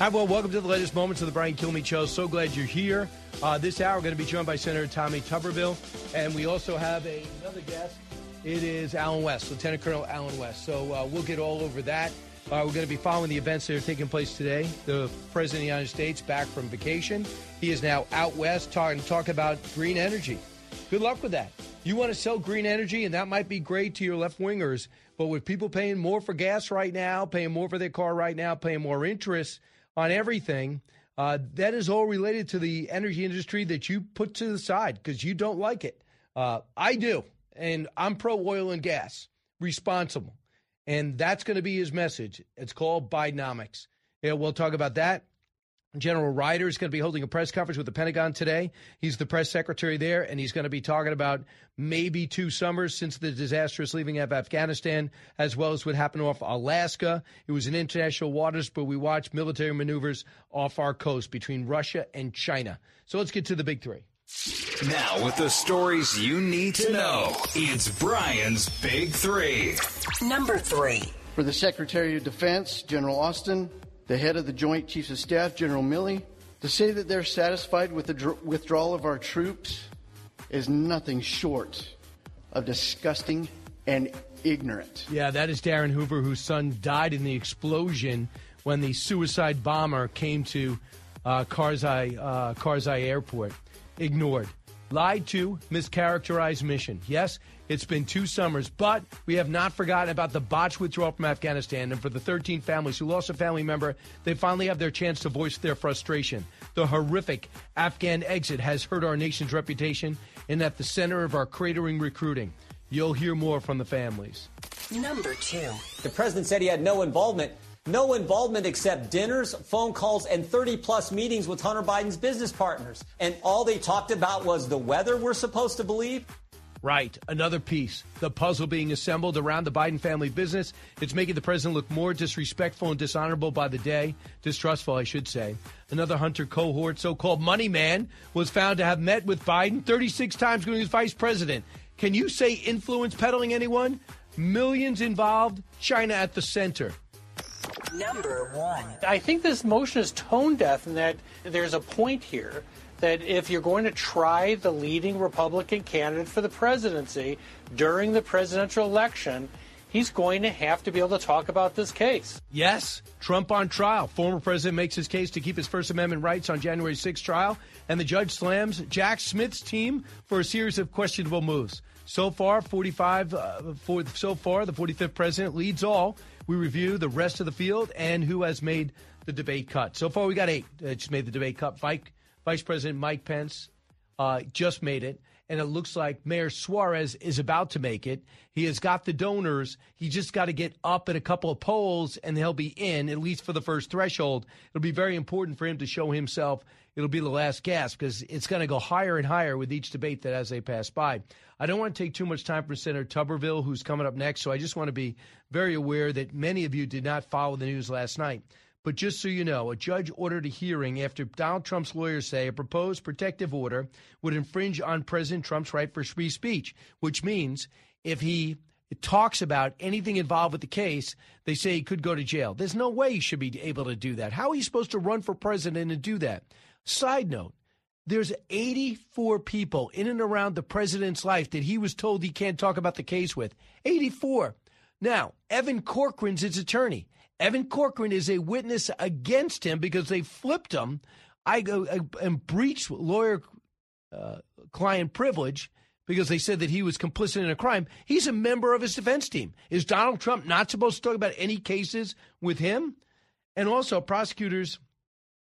Hi, well, welcome to the latest moments of the Brian Kilmeade Show. So glad you're here. Uh, this hour, we're going to be joined by Senator Tommy Tuberville, and we also have a, another guest. It is Allen West, Lieutenant Colonel Allen West. So uh, we'll get all over that. Uh, we're going to be following the events that are taking place today. The President of the United States back from vacation. He is now out west talking talk about green energy. Good luck with that. You want to sell green energy, and that might be great to your left wingers. But with people paying more for gas right now, paying more for their car right now, paying more interest on everything. Uh, that is all related to the energy industry that you put to the side because you don't like it. Uh, I do, and I'm pro oil and gas, responsible, and that's going to be his message. It's called Bidenomics. Yeah, we'll talk about that General Ryder is going to be holding a press conference with the Pentagon today. He's the press secretary there, and he's going to be talking about maybe two summers since the disastrous leaving of Afghanistan, as well as what happened off Alaska. It was in international waters, but we watched military maneuvers off our coast between Russia and China. So let's get to the big three. Now, with the stories you need to know, it's Brian's Big Three. Number three. For the Secretary of Defense, General Austin, the head of the Joint Chiefs of Staff, General Milley, to say that they're satisfied with the dr- withdrawal of our troops is nothing short of disgusting and ignorant. Yeah, that is Darin Hoover, whose son died in the explosion when the suicide bomber came to uh, Karzai, uh, Karzai Airport. Ignored. Lied to, mischaracterized mission. Yes, it's been two summers, but we have not forgotten about the botched withdrawal from Afghanistan. And for the 13 families who lost a family member, they finally have their chance to voice their frustration. The horrific Afghan exit has hurt our nation's reputation and at the center of our cratering recruiting. You'll hear more from the families. Number two. The president said he had no involvement. No involvement except dinners, phone calls, and 30 plus meetings with Hunter Biden's business partners. And all they talked about was the weather, we're supposed to believe. Right. Another piece. The puzzle being assembled around the Biden family business. It's making the president look more disrespectful and dishonorable by the day. Distrustful, I should say. Another Hunter cohort, so called money man, was found to have met with Biden 36 times when he was vice president. Can you say influence peddling anyone? Millions involved, China at the center. Number one. I think this motion is tone deaf in that there's a point here that if you're going to try the leading Republican candidate for the presidency during the presidential election, he's going to have to be able to talk about this case. Yes, Trump on trial. Former president makes his case to keep his First Amendment rights on January 6th trial, and the judge slams Jack Smith's team for a series of questionable moves. So far, 45. Uh, for, so far, the 45th president leads all. We review the rest of the field and who has made the debate cut. So far, we got eight that just made the debate cut. Vice President Mike Pence uh, just made it, and it looks like Mayor Suarez is about to make it. He has got the donors. He just got to get up at a couple of polls, and he'll be in, at least for the first threshold. It'll be very important for him to show himself. It'll be the last gasp because it's going to go higher and higher with each debate that as they pass by. I don't want to take too much time for Senator Tuberville, who's coming up next, so I just want to be very aware that many of you did not follow the news last night. But just so you know, a judge ordered a hearing after Donald Trump's lawyers say a proposed protective order would infringe on President Trump's right for free speech, which means if he talks about anything involved with the case, they say he could go to jail. There's no way he should be able to do that. How are you supposed to run for president and do that? Side note, there's 84 people in and around the president's life that he was told he can't talk about the case with. 84. Now, Evan Corcoran's his attorney. Evan Corcoran is a witness against him because they flipped him. I go and breached lawyer uh, client privilege because they said that he was complicit in a crime. He's a member of his defense team. Is Donald Trump not supposed to talk about any cases with him? And also, prosecutors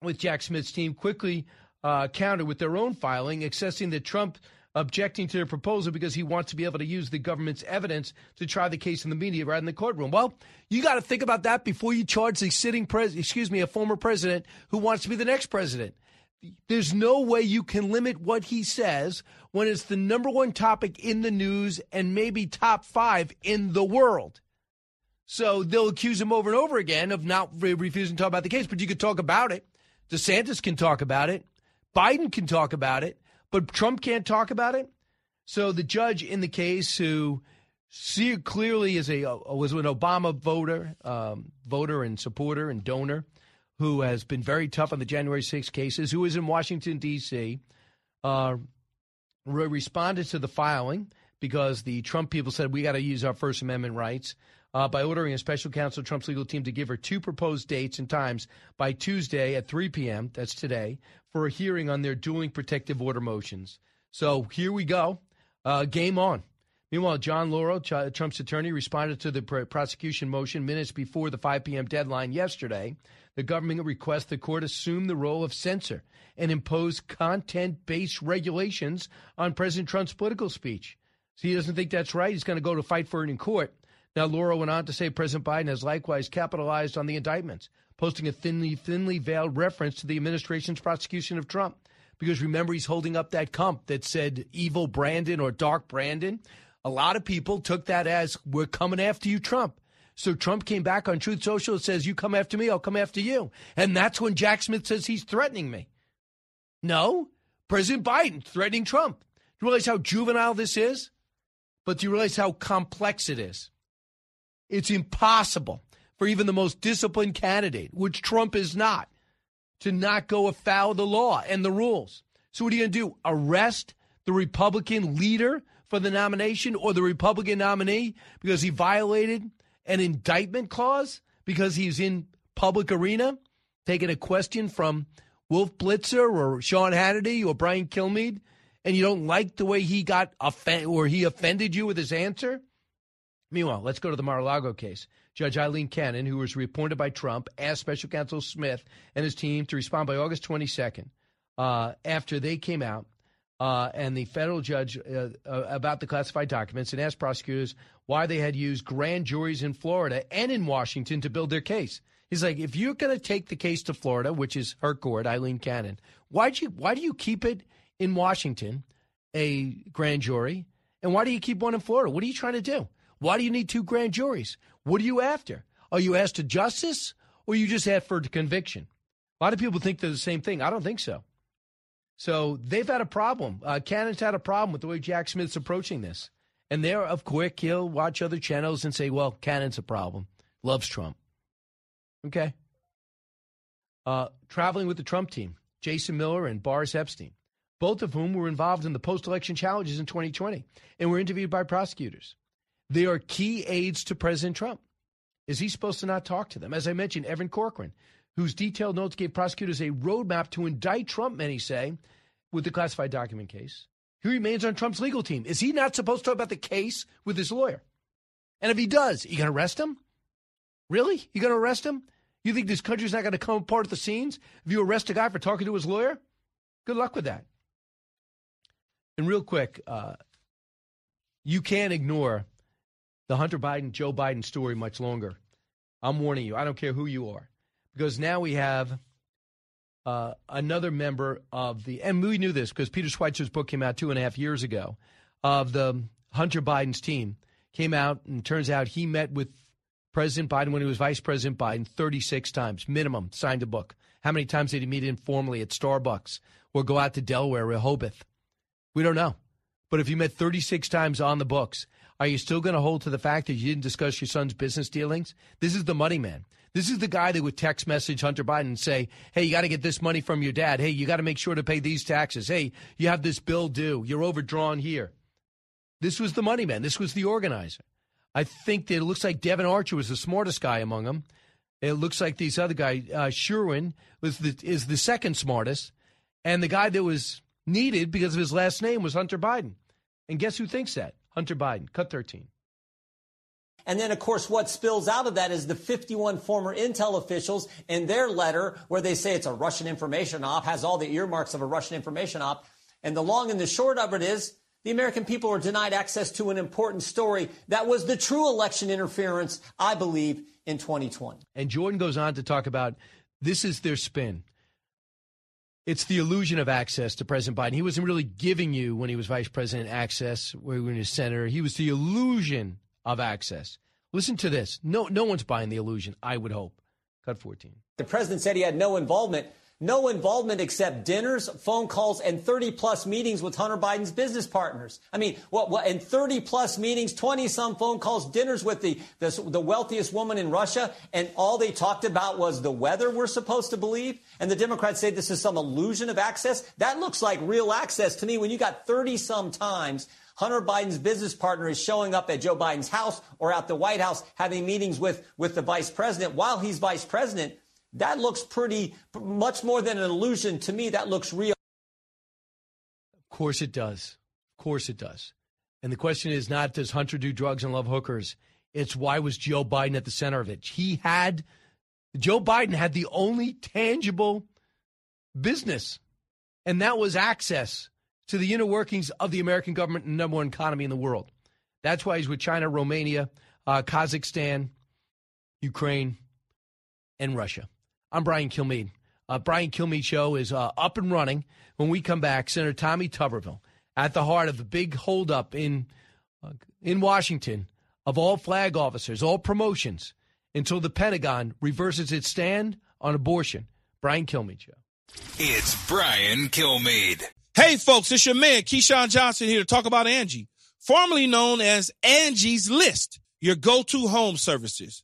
with Jack Smith's team quickly uh, countered with their own filing, accessing that Trump objecting to their proposal because he wants to be able to use the government's evidence to try the case in the media rather than the courtroom. Well, you got to think about that before you charge a sitting president, excuse me, a former president who wants to be the next president. There's no way you can limit what he says when it's the number one topic in the news and maybe top five in the world. So they'll accuse him over and over again of not refusing to talk about the case, but you could talk about it. DeSantis can talk about it. Biden can talk about it, but Trump can't talk about it. So the judge in the case, who see, clearly is a was an Obama voter, um, voter and supporter and donor, who has been very tough on the January 6 cases, who is in Washington D.C., uh, responded to the filing because the Trump people said we got to use our First Amendment rights uh, by ordering a special counsel, Trump's legal team, to give her two proposed dates and times by Tuesday at 3 p.m., that's today, for a hearing on their dueling protective order motions. So here we go. Uh, game on. Meanwhile, John Lauro, Trump's attorney, responded to the prosecution motion minutes before the 5 p.m. deadline yesterday. The government requests the court assume the role of censor and impose content based regulations on President Trump's political speech. So he doesn't think that's right. He's going to go to fight for it in court. Now, Lauro went on to say President Biden has likewise capitalized on the indictments, posting a thinly, thinly veiled reference to the administration's prosecution of Trump. Because remember, he's holding up that comp that said evil Brandon or dark Brandon. A lot of people took that as we're coming after you, Trump. So Trump came back on Truth Social and says, You come after me, I'll come after you. And that's when Jack Smith says he's threatening me. No, President Biden threatening Trump. Do you realize how juvenile this is? But do you realize how complex it is? It's impossible for even the most disciplined candidate, which Trump is not, to not go afoul the law and the rules. So, what are you going to do? Arrest the Republican leader for the nomination or the Republican nominee because he violated an indictment clause because he's in public arena taking a question from Wolf Blitzer or Sean Hannity or Brian Kilmeade and you don't like the way he got offended or he offended you with his answer? Meanwhile, let's go to the Mar-a-Lago case. Judge Aileen Cannon, who was reappointed by Trump, asked Special Counsel Smith and his team to respond by August 22nd uh, after they came out uh, and the federal judge uh, uh, about the classified documents and asked prosecutors why they had used grand juries in Florida and in Washington to build their case. He's like, if you're going to take the case to Florida, which is her court, Aileen Cannon, why do you why do you keep it in Washington, a grand jury, and why do you keep one in Florida? What are you trying to do? Why do you need two grand juries? What are you after? Are you asked to justice or you just after conviction? A lot of people think they're the same thing. I don't think so. So they've had a problem. Uh, Cannon's had a problem with the way Jack Smith's approaching this. And they're of quick, he'll watch other channels and say, well, Cannon's a problem. Loves Trump. Okay. Uh, traveling with the Trump team, Jason Miller and Boris Epshteyn, both of whom were involved in the post election challenges in 2020 and were interviewed by prosecutors. They are key aides to President Trump. Is he supposed to not talk to them? As I mentioned, Evan Corcoran, whose detailed notes gave prosecutors a roadmap to indict Trump, many say, with the classified document case. He remains on Trump's legal team. Is he not supposed to talk about the case with his lawyer? And if he does, you going to arrest him? Really? You going to arrest him? You think this country's not going to come apart at the seams if you arrest a guy for talking to his lawyer? Good luck with that. And real quick, uh, you can't ignore the Hunter Biden, Joe Biden story much longer. I'm warning you. I don't care who you are. Because now we have uh, another member of the, and we knew this because Peter Schweizer's book came out two and a half years ago, of the Hunter Biden's team came out and turns out he met with President Biden when he was Vice President Biden 36 times, minimum, signed a book. How many times did he meet informally at Starbucks or go out to Delaware Rehoboth? We don't know. But if you met 36 times on the books, are you still going to hold to the fact that you didn't discuss your son's business dealings? This is the money man. This is the guy that would text message Hunter Biden and say, hey, you got to get this money from your dad. Hey, you got to make sure to pay these taxes. Hey, you have this bill due. You're overdrawn here. This was the money man. This was the organizer. I think that it looks like Devon Archer was the smartest guy among them. It looks like these other guy, uh, Schwerin, was the, is the second smartest. And the guy that was needed because of his last name was Hunter Biden. And guess who thinks that? Hunter Biden, cut 13. And then, of course, what spills out of that is the 51 former intel officials in their letter where they say it's a Russian information op, has all the earmarks of a Russian information op. And the long and the short of it is the American people are denied access to an important story that was the true election interference, I believe, in 2020. And Jordan goes on to talk about this is their spin. It's the illusion of access to President Biden. He wasn't really giving you, when he was vice president, access when he was senator. He was the illusion of access. Listen to this. No, no one's buying the illusion, I would hope. Cut 14. The president said he had no involvement. No involvement except dinners, phone calls, and 30 plus meetings with Hunter Biden's business partners. I mean, what, what, and 30 plus meetings, 20 some phone calls, dinners with the, the, the wealthiest woman in Russia, and all they talked about was the weather, we're supposed to believe. And the Democrats say this is some illusion of access. That looks like real access to me when you got 30 some times Hunter Biden's business partner is showing up at Joe Biden's house or at the White House having meetings with, with the vice president while he's vice president. That looks pretty much more than an illusion. To me, that looks real. Of course it does. Of course it does. And the question is not does Hunter do drugs and love hookers? It's why was Joe Biden at the center of it? He had Joe Biden had the only tangible business, and that was access to the inner workings of the American government and number one economy in the world. That's why he's with China, Romania, uh, Kazakhstan, Ukraine, and Russia. I'm Brian Kilmeade. Uh, Brian Kilmeade Show is uh, up and running. When we come back, Senator Tommy Tuberville at the heart of the big holdup in uh, in Washington of all flag officers, all promotions, until the Pentagon reverses its stand on abortion. Brian Kilmeade Show. It's Brian Kilmeade. Hey, folks, it's your man, Keyshawn Johnson here to talk about Angie, formerly known as Angie's List, your go-to home services.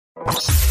you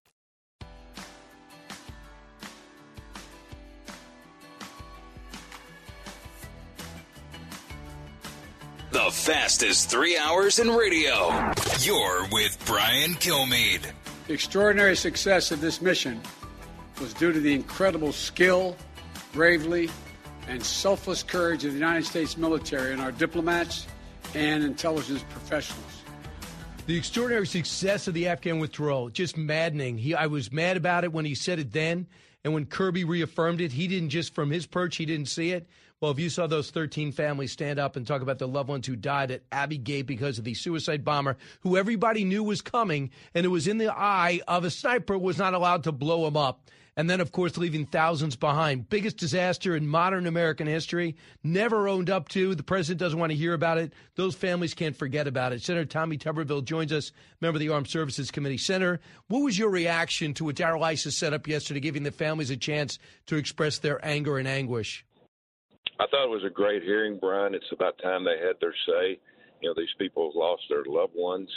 The fastest three hours in radio. You're with Brian Kilmeade. The extraordinary success of this mission was due to the incredible skill, bravery, and selfless courage of the United States military and our diplomats and intelligence professionals. The extraordinary success of the Afghan withdrawal, just maddening. He, I was mad about it when he said it then, and when Kirby reaffirmed it, he didn't just from his perch, he didn't see it. Well, if you saw those 13 families stand up and talk about the loved ones who died at Abbey Gate because of the suicide bomber, who everybody knew was coming, and it was in the eye of a sniper, was not allowed to blow him up and then, of course, leaving thousands behind. Biggest disaster in modern American history, never owned up to. The president doesn't want to hear about it. Those families can't forget about it. Senator Tommy Tuberville joins us, member of the Armed Services Committee. Senator, what was your reaction to what Darrell Issa set up yesterday, giving the families a chance to express their anger and anguish? I thought it was a great hearing, Brian. It's about time they had their say. You know, these people have lost their loved ones.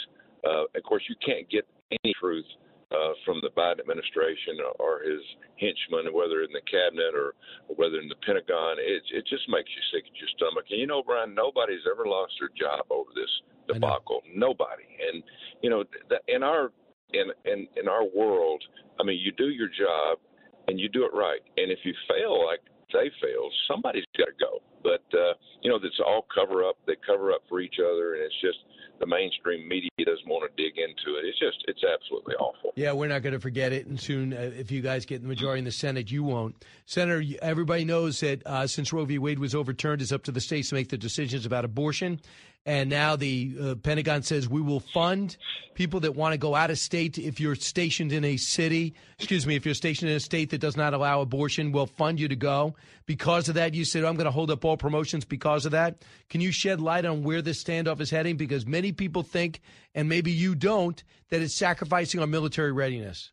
Uh, of course, you can't get any truth uh, from the Biden administration or his henchmen, whether in the cabinet or, or whether in the Pentagon. It, it just makes you sick at your stomach. And you know, Brian, nobody's ever lost their job over this debacle. Nobody. And you know, in our in in in our world, I mean, you do your job and you do it right. And if you fail like they fail, somebody's got to go. But uh, you know, that's all cover up. They cover up for each other, and it's just the mainstream media doesn't want to dig into it. It's just it's absolutely awful. Yeah, we're not going to forget it, and soon, uh, if you guys get the majority in the Senate, you won't. Senator, everybody knows that uh, since Roe v. Wade was overturned, it's up to the states to make the decisions about abortion. And now the uh, Pentagon says we will fund people that want to go out of state. If you're stationed in a city, excuse me, if you're stationed in a state that does not allow abortion, we'll fund you to go. Because of that, you said, I'm going to hold up all promotions because of that. Can you shed light on where this standoff is heading? Because many people think, and maybe you don't, that it's sacrificing our military readiness.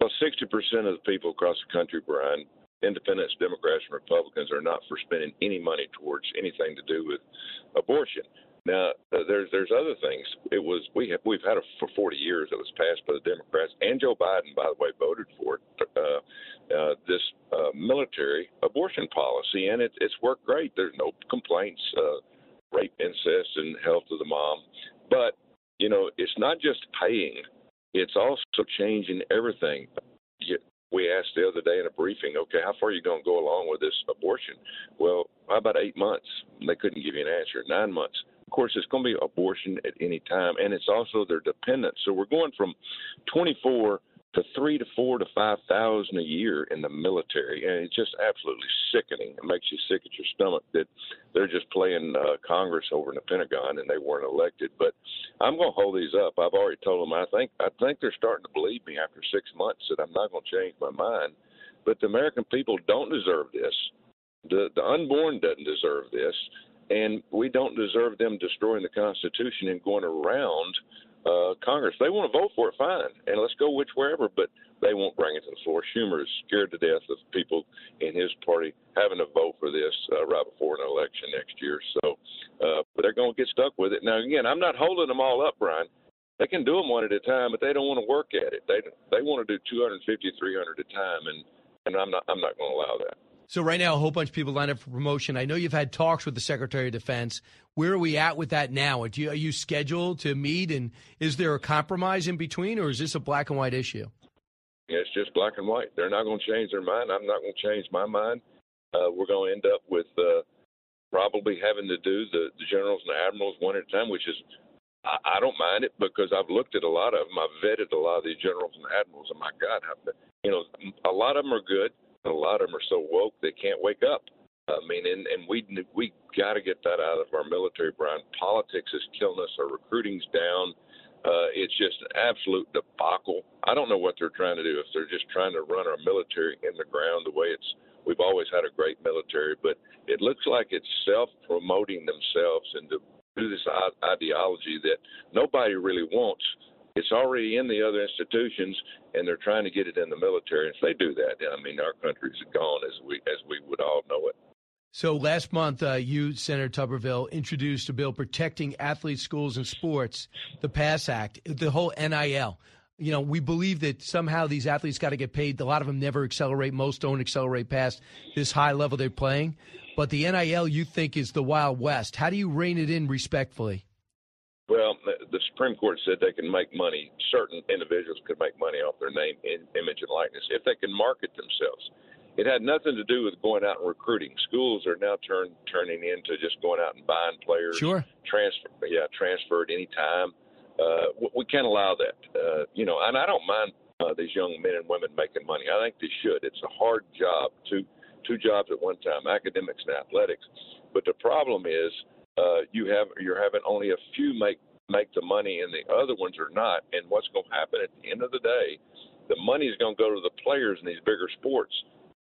Well, 60% of the people across the country, Brian, independents, Democrats, and Republicans are not for spending any money towards anything to do with abortion. Now, uh, there's there's other things. It was we have we've had for 40 years. It was passed by the Democrats and Joe Biden, by the way, voted for it. Uh, uh, this uh, military abortion policy, and it, it's worked great. There's no complaints, uh, rape, incest, and health of the mom. But you know, it's not just paying; it's also changing everything. We asked the other day in a briefing, okay, how far are you going to go along with this abortion? Well, how about eight months? They couldn't give you an answer. Nine months. Of course, it's going to be abortion at any time, and it's also their dependents. So we're going from 24 to three to four to five thousand a year in the military, and it's just absolutely sickening. It makes you sick at your stomach that they're just playing uh, Congress over in the Pentagon and they weren't elected. But I'm going to hold these up. I've already told them. I think I think they're starting to believe me after six months that I'm not going to change my mind. But the American people don't deserve this. The the unborn doesn't deserve this, and we don't deserve them destroying the Constitution and going around uh, Congress. They want to vote for it, fine, and let's go which wherever, but they won't bring it to the floor. Schumer is scared to death of people in his party having to vote for this uh, right before an election next year. So, uh, but they're going to get stuck with it. Now, again, I'm not holding them all up, Brian. They can do them one at a time, but they don't want to work at it. They they want to do 250, 300 at a time, and and I'm not I'm not going to allow that. So right now, a whole bunch of people lined up for promotion. I know you've had talks with the Secretary of Defense. Where are we at with that now? Are you, are you scheduled to meet, and is there a compromise in between, or is this a black and white issue? Yeah, it's just black and white. They're not going to change their mind. I'm not going to change my mind. Uh, we're going to end up with uh, probably having to do the, the generals and the admirals one at a time, which is I, I don't mind it because I've looked at a lot of them. I've vetted a lot of these generals and admirals, and my God, how, you know, a lot of them are good a lot of them are so woke they can't wake up. I mean, and, and we we got to get that out of our military, Brian. Politics is killing us. Our recruiting's down. Uh, it's just an absolute debacle. I don't know what they're trying to do. If they're just trying to run our military in the ground the way it's, we've always had a great military, but it looks like it's self-promoting themselves into this ideology that nobody really wants. It's already in the other institutions, and they're trying to get it in the military. If they do that, I mean, our country's gone as we as we would all know it. So last month, uh, you, Senator Tuberville, introduced a bill protecting athletes, schools, and sports, the PASS Act, the whole NIL. You know, we believe that somehow these athletes got to get paid. A lot of them never accelerate. Most don't accelerate past this high level they're playing. But the NIL, you think, is the Wild West. How do you rein it in respectfully? The Supreme Court said they can make money. Certain individuals could make money off their name, image, and likeness if they can market themselves. It had nothing to do with going out and recruiting. Schools are now turn, turning into just going out and buying players. Sure. Transfer, yeah, transferred any time. Uh, we can't allow that. Uh, you know, and I don't mind uh, these young men and women making money. I think they should. It's a hard job, two two jobs at one time, academics and athletics. But the problem is uh, you have you're having only a few make make the money and the other ones are not. And what's going to happen at the end of the day, the money is going to go to the players in these bigger sports.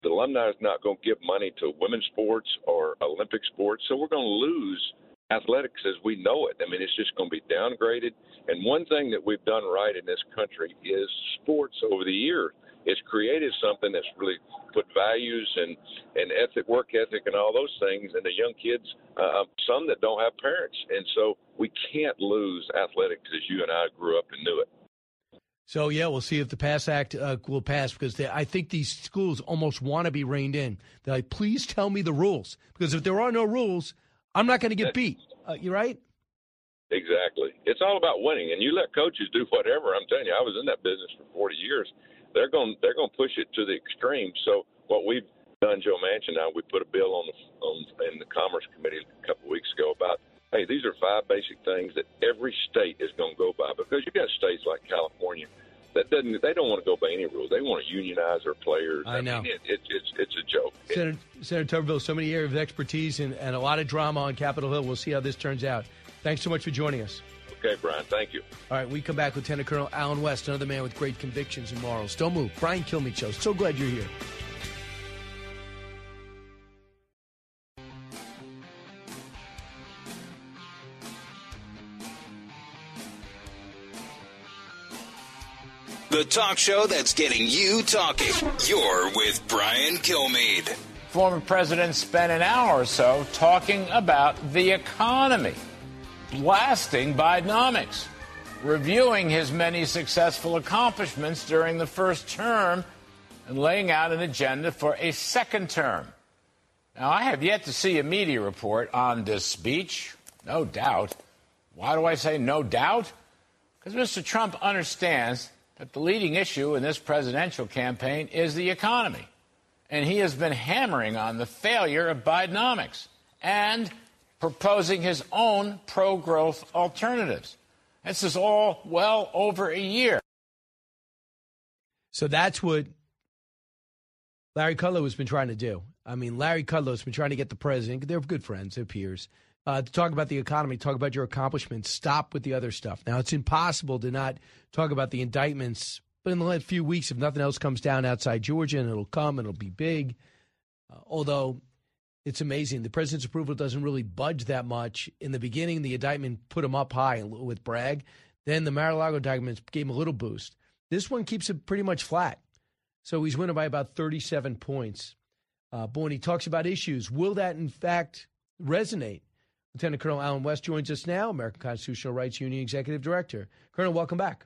The alumni is not going to give money to women's sports or Olympic sports, so we're going to lose athletics as we know it. I mean, it's just going to be downgraded. And one thing that we've done right in this country is sports over the years it's created something that's really put values and and ethic, work ethic, and all those things into young kids. Uh, some that don't have parents, and so we can't lose athletics as you and I grew up and knew it. So yeah, we'll see if the Pass Act uh, will pass because they, I think these schools almost want to be reined in. They're like, please tell me the rules because if there are no rules, I'm not going to get beat. Uh, you right? Exactly. It's all about winning, and you let coaches do whatever. I'm telling you, I was in that business for 40 years. They're going they're going to push it to the extreme. So what we've done, Joe Manchin, now we put a bill on the on in the Commerce Committee a couple of weeks ago about hey, these are five basic things that every state is going to go by because you've got states like California that doesn't they don't want to go by any rules. They want to unionize their players. I know. mean, it, it, it's it's a joke. Senator, Senator Tuberville, so many areas of expertise and, and a lot of drama on Capitol Hill. We'll see how this turns out. Thanks so much for joining us. Okay, Brian. Thank you. All right, we come back. With Lieutenant Colonel Allen West, another man with great convictions and morals. Don't move. Brian Kilmeade Show. So glad you're here. The talk show that's getting you talking. You're with Brian Kilmeade. Former president spent an hour or so talking about the economy, blasting Bidenomics, reviewing his many successful accomplishments during the first term, and laying out an agenda for a second term. Now, I have yet to see a media report on this speech, no doubt. Why do I say no doubt? Because Mr. Trump understands that the leading issue in this presidential campaign is the economy. And he has been hammering on the failure of Bidenomics and proposing his own pro growth alternatives. This is all well over a year. So that's what Larry Kudlow has been trying to do. I mean, Larry Kudlow has been trying to get the president, they're good friends, they're peers, uh, to talk about the economy, talk about your accomplishments, stop with the other stuff. Now, it's impossible to not talk about the indictments, but in the last few weeks, if nothing else comes down outside Georgia, and it'll come and it'll be big, uh, although it's amazing. The president's approval doesn't really budge that much. In the beginning, the indictment put him up high with Bragg. Then the Mar-a-Lago indictments gave him a little boost. This one keeps it pretty much flat. So he's winning by about 37 points. Uh, but when he talks about issues, will that in fact resonate? Lieutenant Colonel Allen West joins us now, American Constitutional Rights Union Executive Director. Colonel, welcome back.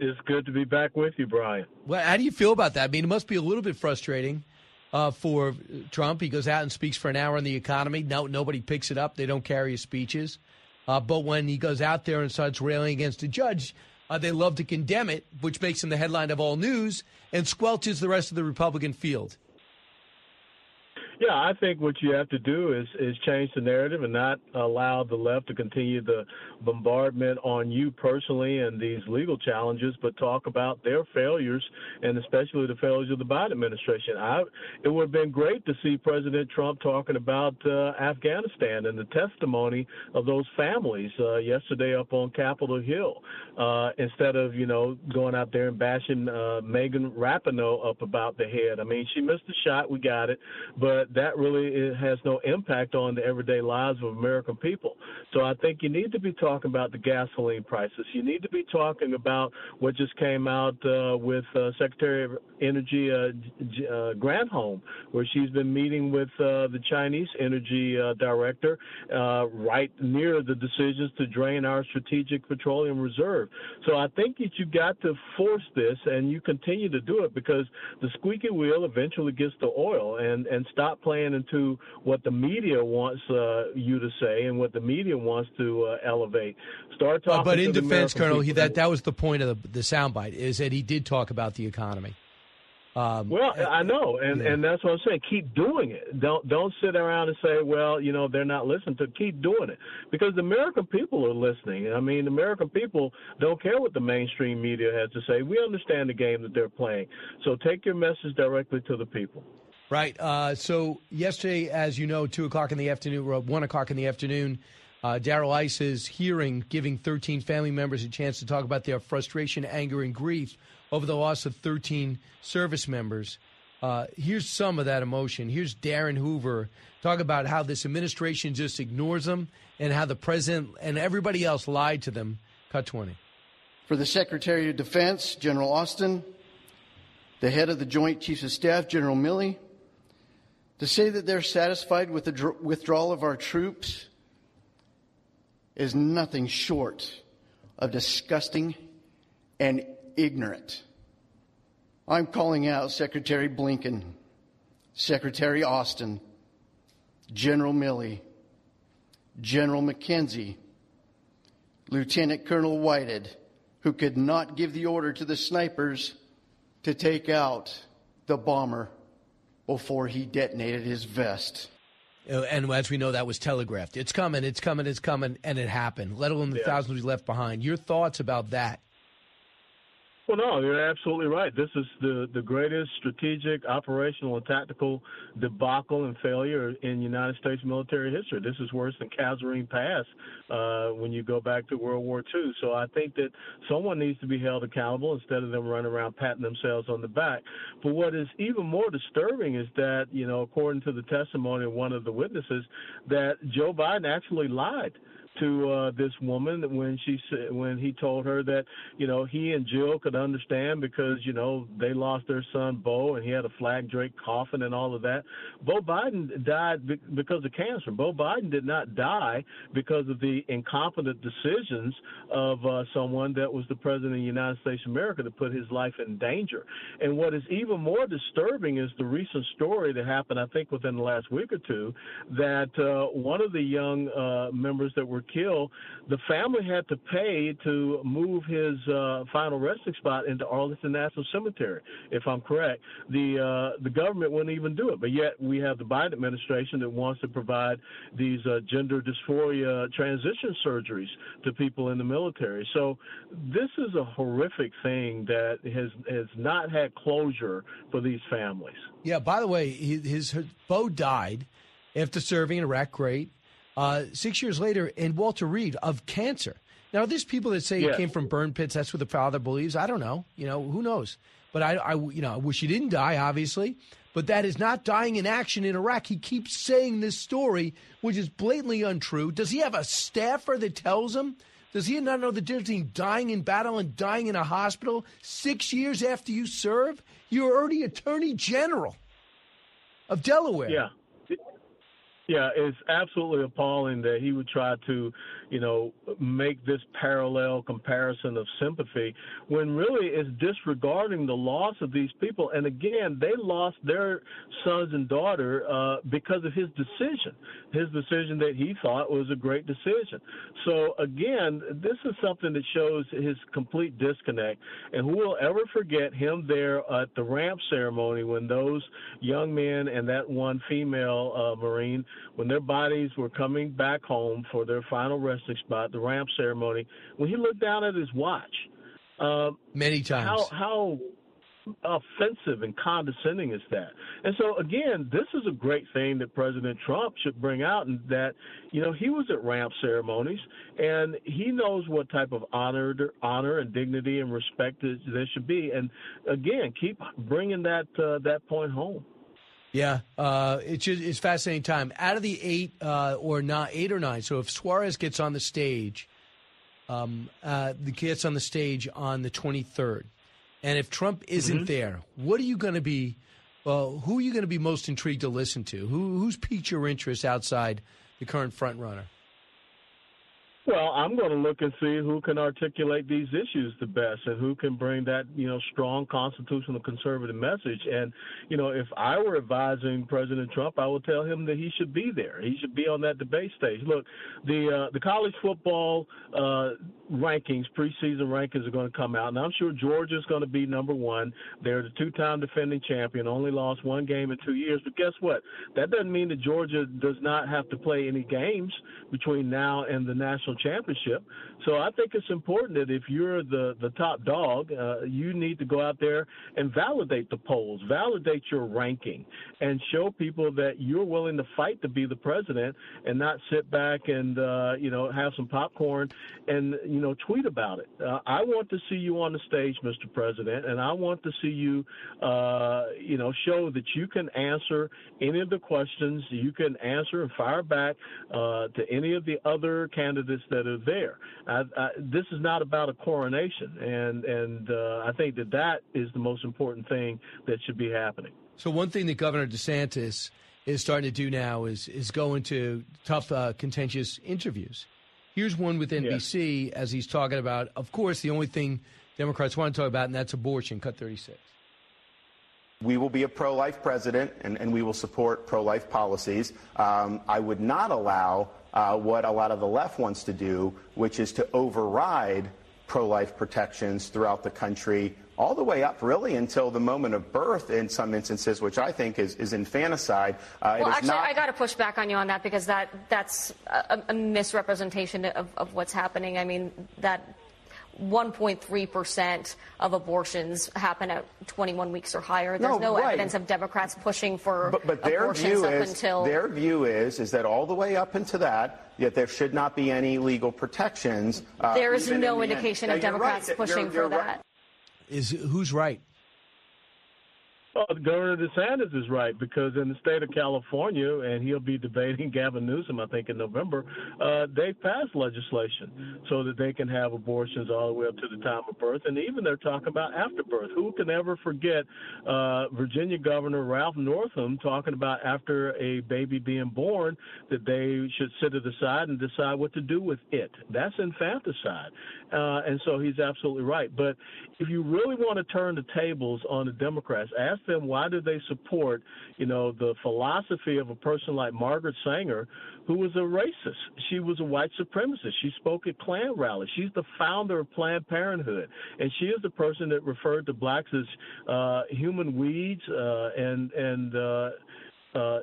It's good to be back with you, Brian. Well, how do you feel about that? I mean, it must be a little bit frustrating uh, for Trump. He goes out and speaks for an hour on the economy. No, nobody picks it up. They don't carry his speeches. Uh, but when he goes out there and starts railing against a judge, uh, they love to condemn it, which makes him the headline of all news and squelches the rest of the Republican field. Yeah, I think what you have to do is is change the narrative and not allow the left to continue the bombardment on you personally and these legal challenges, but talk about their failures and especially the failures of the Biden administration. I, it would have been great to see President Trump talking about uh, Afghanistan and the testimony of those families uh, yesterday up on Capitol Hill, uh, instead of you know going out there and bashing uh, Megan Rapinoe up about the head. I mean, she missed the shot, we got it, but that really has no impact on the everyday lives of American people. So I think you need to be talking about the gasoline prices. You need to be talking about what just came out uh, with uh, Secretary of Energy uh, uh, Granholm, where she's been meeting with uh, the Chinese energy uh, director uh, right near the decisions to drain our strategic petroleum reserve. So I think that you've got to force this, and you continue to do it because the squeaky wheel eventually gets the oil, and and stop playing into what the media wants uh, you to say and what the media wants to uh, elevate. Start talking. Uh, but in defense, Colonel, he, that that was the point of the, the soundbite is that he did talk about the economy. Um, well, I know, and yeah. and that's what I'm saying. Keep doing it. Don't don't sit around and say, well, you know, they're not listening. To keep doing it because the American people are listening. I mean, the American people don't care what the mainstream media has to say. We understand the game that they're playing. So take your message directly to the people. Right. Uh, so yesterday, as you know, two o'clock in the afternoon, or one o'clock in the afternoon, uh, Darrell Issa's hearing, giving 13 family members a chance to talk about their frustration, anger, and grief over the loss of 13 service members. Uh, here's some of that emotion. Here's Darin Hoover talk about how this administration just ignores them and how the president and everybody else lied to them. Cut 20. For the Secretary of Defense, General Austin, the head of the Joint Chiefs of Staff, General Milley, to say that they're satisfied with the dr- withdrawal of our troops is nothing short of disgusting and ignorant. I'm calling out Secretary Blinken, Secretary Austin, General Milley, General McKenzie, Lieutenant Colonel Whitehead, who could not give the order to the snipers to take out the bomber before he detonated his vest. Uh, And as we know, that was telegraphed. It's coming, it's coming, it's coming, and it happened, let alone the Yeah. thousands we left behind. Your thoughts about that? Well, no, you're absolutely right. This is the, the greatest strategic, operational, and tactical debacle and failure in United States military history. This is worse than Kasserine Pass uh, when you go back to World War II. So I think that someone needs to be held accountable instead of them running around patting themselves on the back. But what is even more disturbing is that, you know, according to the testimony of one of the witnesses, that Joe Biden actually lied to uh, this woman when she said when he told her that you know he and Jill could understand because you know they lost their son Bo and he had a flag draped coffin and all of that. Bo Biden died be- because of cancer. Bo Biden did not die because of the incompetent decisions of uh, someone that was the president of the United States of America to put his life in danger. And what is even more disturbing is the recent story that happened, I think, within the last week or two, that uh, one of the young uh, members that were killed, the family had to pay to move his uh, final resting spot into Arlington National Cemetery, if I'm correct. The uh, the government wouldn't even do it, but yet we have the Biden administration that wants to provide these uh, gender dysphoria transition surgeries to people in the military. So this is a horrific thing that has has not had closure for these families. Yeah. By the way, his, his Bo died after serving in Iraq. Great. Uh, six years later, and Walter Reed of cancer. Now, there's people that say Yes. it came from burn pits. That's what the father believes. I don't know. You know, who knows? But I, I, you know, I wish he didn't die, obviously. But that is not dying in action in Iraq. He keeps saying this story, which is blatantly untrue. Does he have a staffer that tells him? Does he not know the difference between dying in battle and dying in a hospital six years after you serve? You're already Attorney General of Delaware. Yeah. Yeah, it's absolutely appalling that he would try to, you know, make this parallel comparison of sympathy when really it's disregarding the loss of these people. And again, they lost their sons and daughter uh, because of his decision, his decision that he thought was a great decision. So again, this is something that shows his complete disconnect. And who will ever forget him there at the ramp ceremony when those young men and that one female uh, Marine, when their bodies were coming back home for their final resting spot, the ramp ceremony, when he looked down at his watch. Uh, Many times. How, how offensive and condescending is that? And so again, this is a great thing that President Trump should bring out, and that you know he was at ramp ceremonies and he knows what type of honor, honor and dignity and respect there should be. And again, keep bringing that uh, that point home. Yeah, uh, it's just, it's fascinating time. Out of the eight uh, or not eight or nine. So if Suarez gets on the stage, um, uh, the gets on the stage on the twenty third, and if Trump isn't Mhm. there, what are you going to be? Well, who are you going to be most intrigued to listen to? Who who's piqued your interest outside the current front runner? Well, I'm going to look and see who can articulate these issues the best and who can bring that, you know, strong constitutional conservative message. And, you know, if I were advising President Trump, I would tell him that he should be there. He should be on that debate stage. Look, the uh, the college football uh, rankings, preseason rankings are going to come out, and I'm sure Georgia's going to be number one. They're the two-time defending champion, only lost one game in two years. But guess what? That doesn't mean that Georgia does not have to play any games between now and the national championship. So I think it's important that if you're the the top dog, uh, you need to go out there and validate the polls, validate your ranking, and show people that you're willing to fight to be the president and not sit back and uh, you know have some popcorn and you know tweet about it. Uh, I want to see you on the stage, Mr. President, and I want to see you uh, you know show that you can answer any of the questions, you can answer and fire back uh, to any of the other candidates that are there. I, I, this is not about a coronation, and and uh, I think that that is the most important thing that should be happening. So one thing that Governor DeSantis is starting to do now is is go into tough, uh, contentious interviews. Here's one with NBC as he's talking about, of course, the only thing Democrats want to talk about, and that's abortion, cut 36. We will be a pro life president and, and, we will support pro life policies. Um, I would not allow uh, what a lot of the left wants to do, which is to override pro life protections throughout the country all the way up really until the moment of birth in some instances, which I think is, is infanticide. Uh, well, actually, not... I got to push back on you on that because that that's a, a misrepresentation of, of what's happening. I mean, that 1.3% of abortions happen at 21 weeks or higher. There's no, no right. evidence of Democrats pushing for but, but their abortions view up is, until their view is is that all the way up into that, yet there should not be any legal protections. Uh, there is no in indication of Democrats right. pushing you're, you're for that is who's right? Governor DeSantis is right because in the state of California, and he'll be debating Gavin Newsom, I think, in November, uh, they passed legislation so that they can have abortions all the way up to the time of birth, and even they're talking about after birth. Who can ever forget uh, Virginia Governor Ralph Northam talking about after a baby being born that they should sit it aside and decide what to do with it? That's infanticide. Uh, and so he's absolutely right. But if you really want to turn the tables on the Democrats, ask them why do they support, you know, the philosophy of a person like Margaret Sanger, who was a racist. She was a white supremacist. She spoke at Klan rallies. She's the founder of Planned Parenthood, and she is the person that referred to blacks as uh, human weeds uh, and and uh, uh,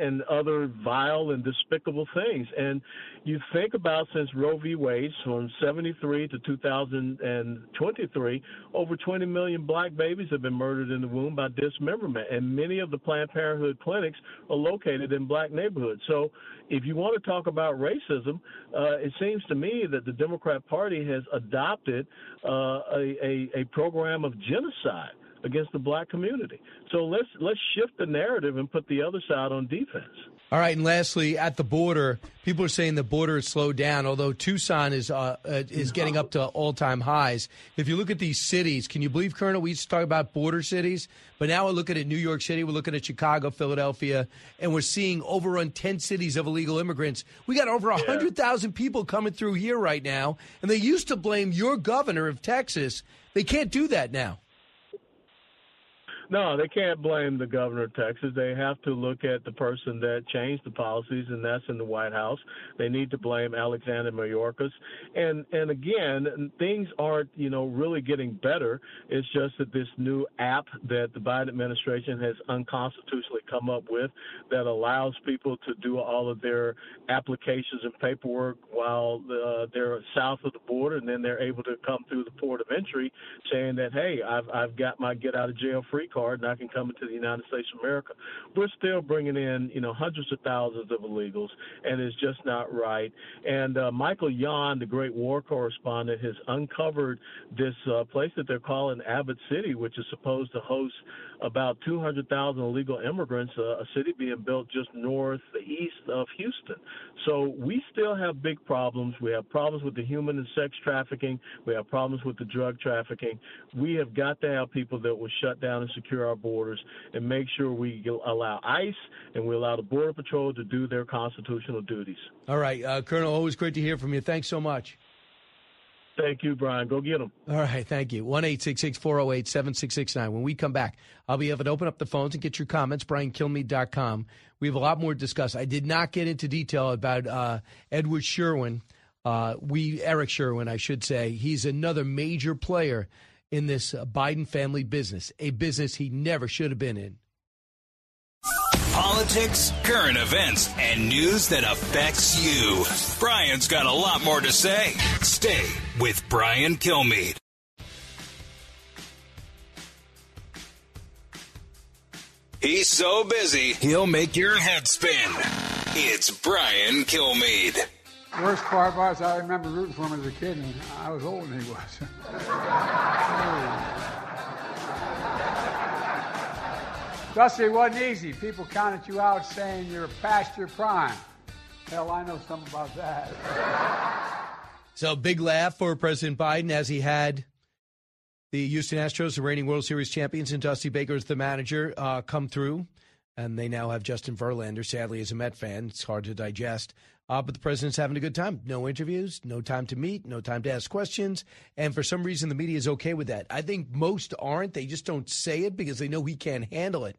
and other vile and despicable things. And you think about since Roe v. Wade, from 73 to 2023, over 20 million black babies have been murdered in the womb by dismemberment. And many of the Planned Parenthood clinics are located in black neighborhoods. So if you want to talk about racism, uh, it seems to me that the Democrat Party has adopted uh, a, a, a program of genocide against the black community. So let's let's shift the narrative and put the other side on defense. All right, and lastly, at the border, people are saying the border has slowed down, although Tucson is uh, uh, is getting up to all time highs. If you look at these cities, can you believe, Colonel? We used to talk about border cities, but now we're looking at New York City, we're looking at Chicago, Philadelphia, and we're seeing overrun ten cities of illegal immigrants. We got over hundred thousand yeah. people coming through here right now, and they used to blame your governor of Texas. They can't do that now. No, they can't blame the governor of Texas. They have to look at the person that changed the policies, and that's in the White House. They need to blame Alexander Mayorkas. And and again, things aren't you know really getting better. It's just that this new app that the Biden administration has unconstitutionally come up with that allows people to do all of their applications and paperwork while uh, they're south of the border, and then they're able to come through the port of entry, saying that hey, I've I've got my get out of jail free card card and I can come into the United States of America. We're still bringing in, you know, hundreds of thousands of illegals, and it's just not right. And uh, Michael Yon, the great war correspondent, has uncovered this uh, place that they're calling Abbott City, which is supposed to host about 200,000 illegal immigrants, uh, a city being built just north east of Houston. So we still have big problems. We have problems with the human and sex trafficking. We have problems with the drug trafficking. We have got to have people that will shut down and secure our borders and make sure we allow ICE and we allow the Border Patrol to do their constitutional duties. All right, uh, Colonel, always great to hear from you. Thanks so much. Thank you, Brian. Go get them. All right, thank you. 1 408 7669. When we come back, I'll be able to open up the phones and get your comments, briankilmeade.com. We have a lot more to discuss. I did not get into detail about uh, Edward Schwerin. Uh, we Eric Schwerin, I should say. He's another major player in this Biden family business, a business he never should have been in. Politics, current events, and news that affects you. Brian's got a lot more to say. Stay with Brian Kilmeade. He's so busy, he'll make your head spin. It's Brian Kilmeade. Worst part was I remember rooting for him as a kid, and I was older than he was. Dusty, it wasn't easy. People counted you out saying you're past your prime. Hell, I know something about that. So, big laugh for President Biden as he had the Houston Astros, the reigning World Series champions, and Dusty Baker as the manager, uh, come through and they now have Justin Verlander. Sadly, as a Met fan, it's hard to digest. Uh, but the president's having a good time. No interviews, no time to meet, no time to ask questions. And for some reason, the media is okay with that. I think most aren't. They just don't say it because they know he can't handle it.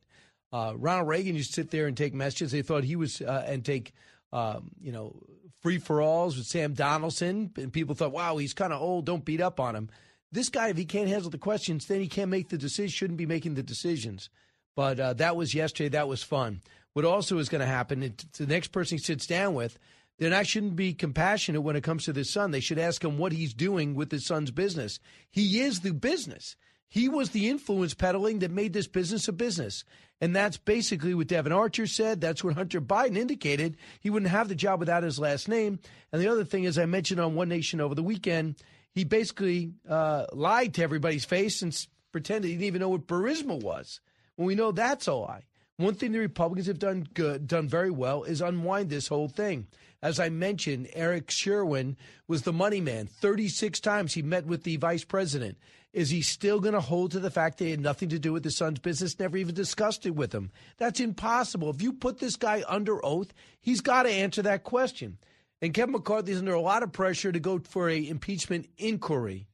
Uh, Ronald Reagan used to sit there and take messages. They thought he was, uh, and take, um, you know, free for alls with Sam Donaldson. And people thought, wow, he's kind of old. Don't beat up on him. This guy, if he can't handle the questions, then he can't make the decision, shouldn't be making the decisions. But uh, that was yesterday. That was fun. What also is going to happen, the next person he sits down with, then I shouldn't be compassionate when it comes to this son. They should ask him what he's doing with his son's business. He is the business. He was the influence peddling that made this business a business. And that's basically what Devon Archer said. That's what Hunter Biden indicated. He wouldn't have the job without his last name. And the other thing, as I mentioned on One Nation over the weekend, he basically uh, lied to everybody's face and pretended he didn't even know what Burisma was. When we know that's a lie. One thing the Republicans have done good, done very well, is unwind this whole thing. As I mentioned, Eric Schwerin was the money man. 36 times he met with the vice president. Is he still going to hold to the fact that he had nothing to do with his son's business, never even discussed it with him? That's impossible. If you put this guy under oath, he's got to answer that question. And Kevin McCarthy is under a lot of pressure to go for a impeachment inquiry.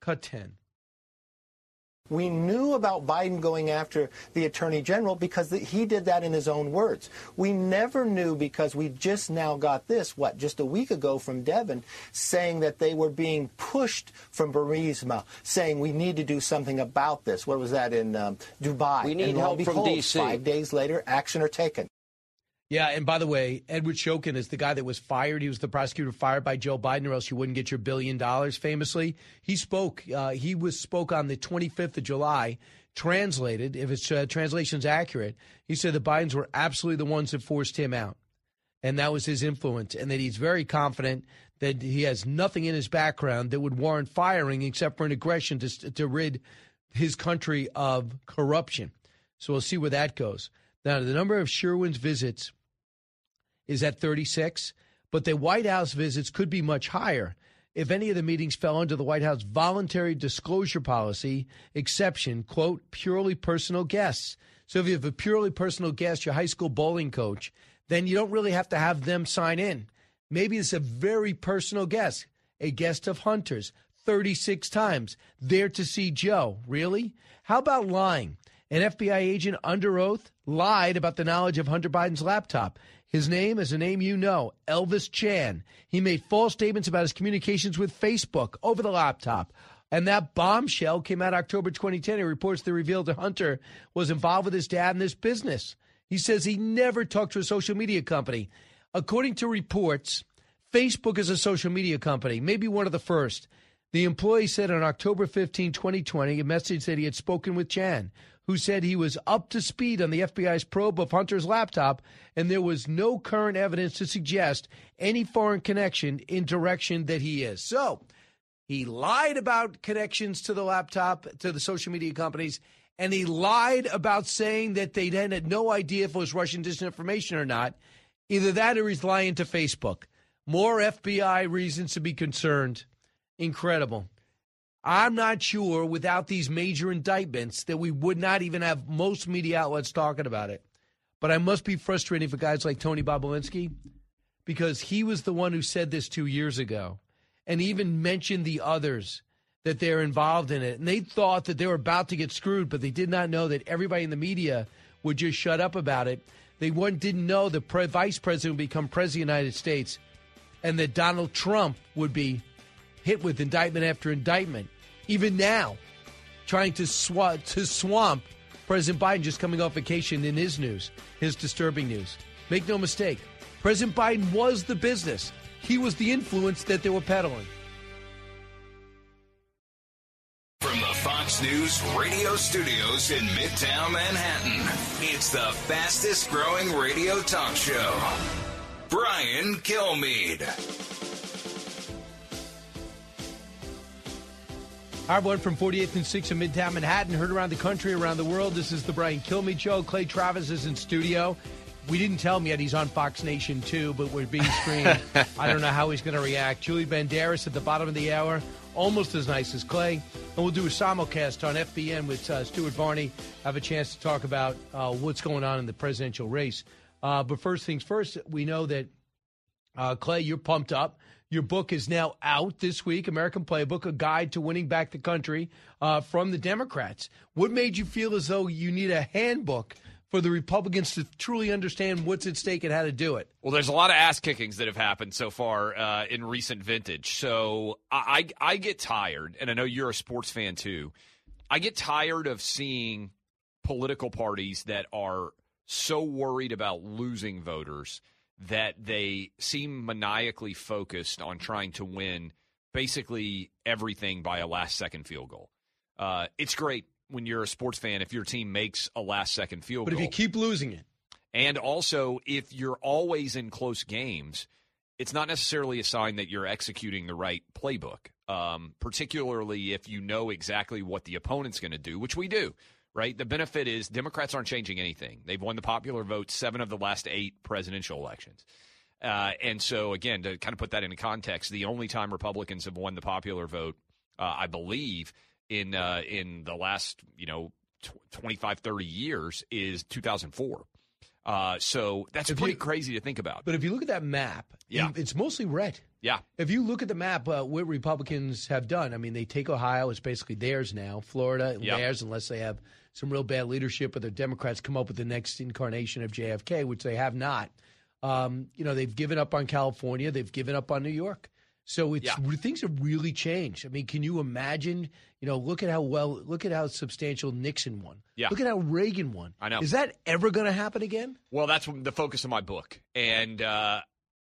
Cut 10. We knew about Biden going after the attorney general because he did that in his own words. We never knew because we just now got this, what, just a week ago from Devon, saying that they were being pushed from Burisma, saying we need to do something about this. What was that in um, Dubai? We need and help from D.C. Five days later, action are taken. Yeah, and by the way, Edward Shokin is the guy that was fired. He was the prosecutor fired by Joe Biden, or else you wouldn't get your billion dollars. Famously, he spoke. Uh, he was spoke on the 25th of July. Translated, if its uh, translation's accurate, he said the Bidens were absolutely the ones that forced him out, and that was his influence, and that he's very confident that he has nothing in his background that would warrant firing except for an aggression to to rid his country of corruption. So we'll see where that goes. Now, the number of Schwerin's visits is at 36, but the White House visits could be much higher if any of the meetings fell under the White House voluntary disclosure policy exception, quote, purely personal guests. So if you have a purely personal guest, your high school bowling coach, then you don't really have to have them sign in. Maybe it's a very personal guest, a guest of Hunter's, 36 times, there to see Joe. Really? How about lying? An FBI agent under oath lied about the knowledge of Hunter Biden's laptop. His name is a name you know, Elvis Chan. He made false statements about his communications with Facebook over the laptop. And that bombshell came out October 2010. It reports that revealed that Hunter was involved with his dad in this business. He says he never talked to a social media company. According to reports, Facebook is a social media company, maybe one of the first. The employee said on October 15, 2020, a message that he had spoken with Chan, who said he was up to speed on the FBI's probe of Hunter's laptop, and there was no current evidence to suggest any foreign connection in direction that he is. So he lied about connections to the laptop, to the social media companies, and he lied about saying that they then had no idea if it was Russian disinformation or not. Either that or he's lying to Facebook. More FBI reasons to be concerned. Incredible. I'm not sure without these major indictments that we would not even have most media outlets talking about it. But I must be frustrating for guys like Tony Bobulinski because he was the one who said this two years ago and even mentioned the others that they're involved in it. And they thought that they were about to get screwed, but they did not know that everybody in the media would just shut up about it. They didn't know the pre- vice president would become president of the United States and that Donald Trump would be hit with indictment after indictment. Even now, trying to, sw- to swamp President Biden just coming off vacation in his news, his disturbing news. Make no mistake, President Biden was the business. He was the influence that they were peddling. From the Fox News radio studios in Midtown Manhattan, it's the fastest growing radio talk show. Brian Kilmeade. Our one from 48th and 6th in Midtown Manhattan, heard around the country, around the world. This is the Brian Kilmeade Show. Clay Travis is in studio. we didn't tell him yet he's on Fox Nation too, but we're being screened. I don't know how he's going to react. Julie Banderas at the bottom of the hour, almost as nice as Clay. And we'll do a simulcast on FBN with uh, Stuart Varney. Have a chance to talk about uh, what's going on in the presidential race. Uh, but first things first, we know that uh, Clay, you're pumped up. Your book is now out this week, American Playbook, a guide to winning back the country uh, from the Democrats. What made you feel as though you need a handbook for the Republicans to truly understand what's at stake and how to do it? Well, there's a lot of ass kickings that have happened so far uh, in recent vintage. So I, I get tired, and I know you're a sports fan too. I get tired of seeing political parties that are so worried about losing voters that they seem maniacally focused on trying to win basically everything by a last second field goal. Uh, it's great when you're a sports fan if your team makes a last second field but goal. But if you keep losing it. And also, if you're always in close games, it's not necessarily a sign that you're executing the right playbook, um, particularly if you know exactly what the opponent's going to do, which we do right? The benefit is Democrats aren't changing anything. They've won the popular vote seven of the last eight presidential elections. Uh, and so, again, to kind of put that into context, the only time Republicans have won the popular vote, uh, I believe, in uh, in the last you know tw- 25, 30 years is 2004. Uh, so that's if pretty you, crazy to think about. But if you look at that map, yeah. it's mostly red. Yeah. If you look at the map, uh, what Republicans have done, I mean, they take Ohio, it's basically theirs now. Florida, yeah. theirs, unless they have some real bad leadership or the Democrats come up with the next incarnation of JFK, which they have not. Um, you know, they've given up on California, they've given up on New York. So it's yeah. things have really changed. I mean, can you imagine? You know, look at how well, look at how substantial Nixon won. Yeah. Look at how Reagan won. I know. Is that ever going to happen again? Well, that's the focus of my book, and uh,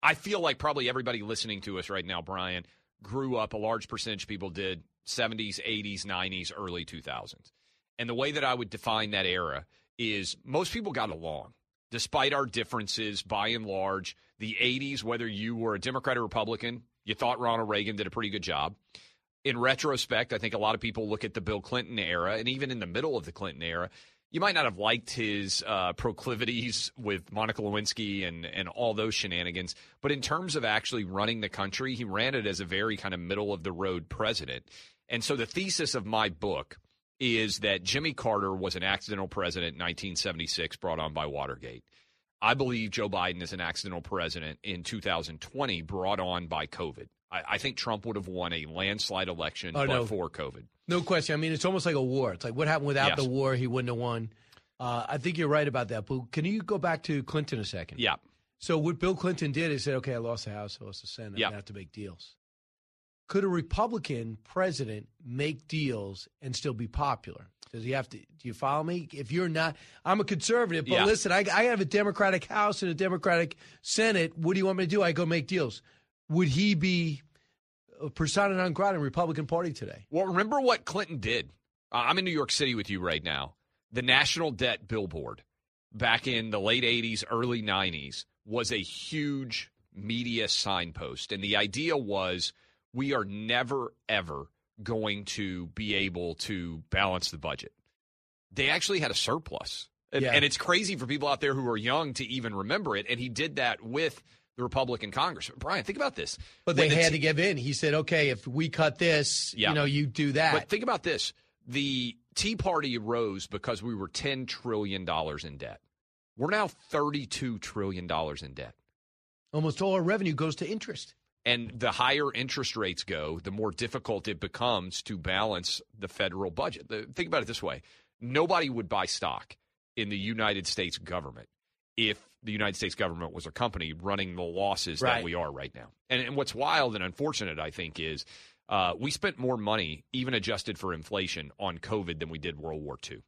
I feel like probably everybody listening to us right now, Brian, grew up. A large percentage of people did 70s, 80s, 90s, early 2000s, and the way that I would define that era is most people got along despite our differences by and large. The 80s, whether you were a Democrat or Republican, you thought Ronald Reagan did a pretty good job. In retrospect, I think a lot of people look at the Bill Clinton era, and even in the middle of the Clinton era, you might not have liked his uh, proclivities with Monica Lewinsky and, and all those shenanigans. But in terms of actually running the country, he ran it as a very kind of middle of the road president. And so the thesis of my book is that Jimmy Carter was an accidental president in 1976 brought on by Watergate. I believe Joe Biden is an accidental president in 2020 brought on by COVID. I, I think Trump would have won a landslide election oh, before no. COVID. No question. I mean, it's almost like a war. It's like what happened without yes. the war, he wouldn't have won. Uh, I think you're right about that. But can you go back to Clinton a second? Yeah. So what Bill Clinton did is said, okay, I lost the House, I lost the Senate, yeah. I have to make deals. Could a Republican president make deals and still be popular? Does he have to? Do you follow me? If you're not, I'm a conservative, but yeah. listen, I, I have a Democratic House and a Democratic Senate. What do you want me to do? I go make deals. Would he be a persona non grata in the Republican Party today? Well, remember what Clinton did. Uh, I'm in New York City with you right now. The national debt billboard back in the late 80s, early 90s was a huge media signpost. And the idea was we are never, ever going to be able to balance the budget. They actually had a surplus. And, yeah. and, it's crazy for people out there who are young to even remember it. And he did that with the Republican Congress. Brian, think about this. But they had t- to give in. He said, okay, if we cut this, yeah. you know, you do that. But think about this. The Tea Party rose because we were $10 trillion in debt. We're now $32 trillion in debt. Almost all our revenue goes to interest. And the higher interest rates go, the more difficult it becomes to balance the federal budget. Think about it this way nobody would buy stock in the United States government if the United States government was a company running the losses right. that we are right now. And, and, what's wild and unfortunate, I think, is uh, we spent more money, even adjusted for inflation, on COVID than we did World War II.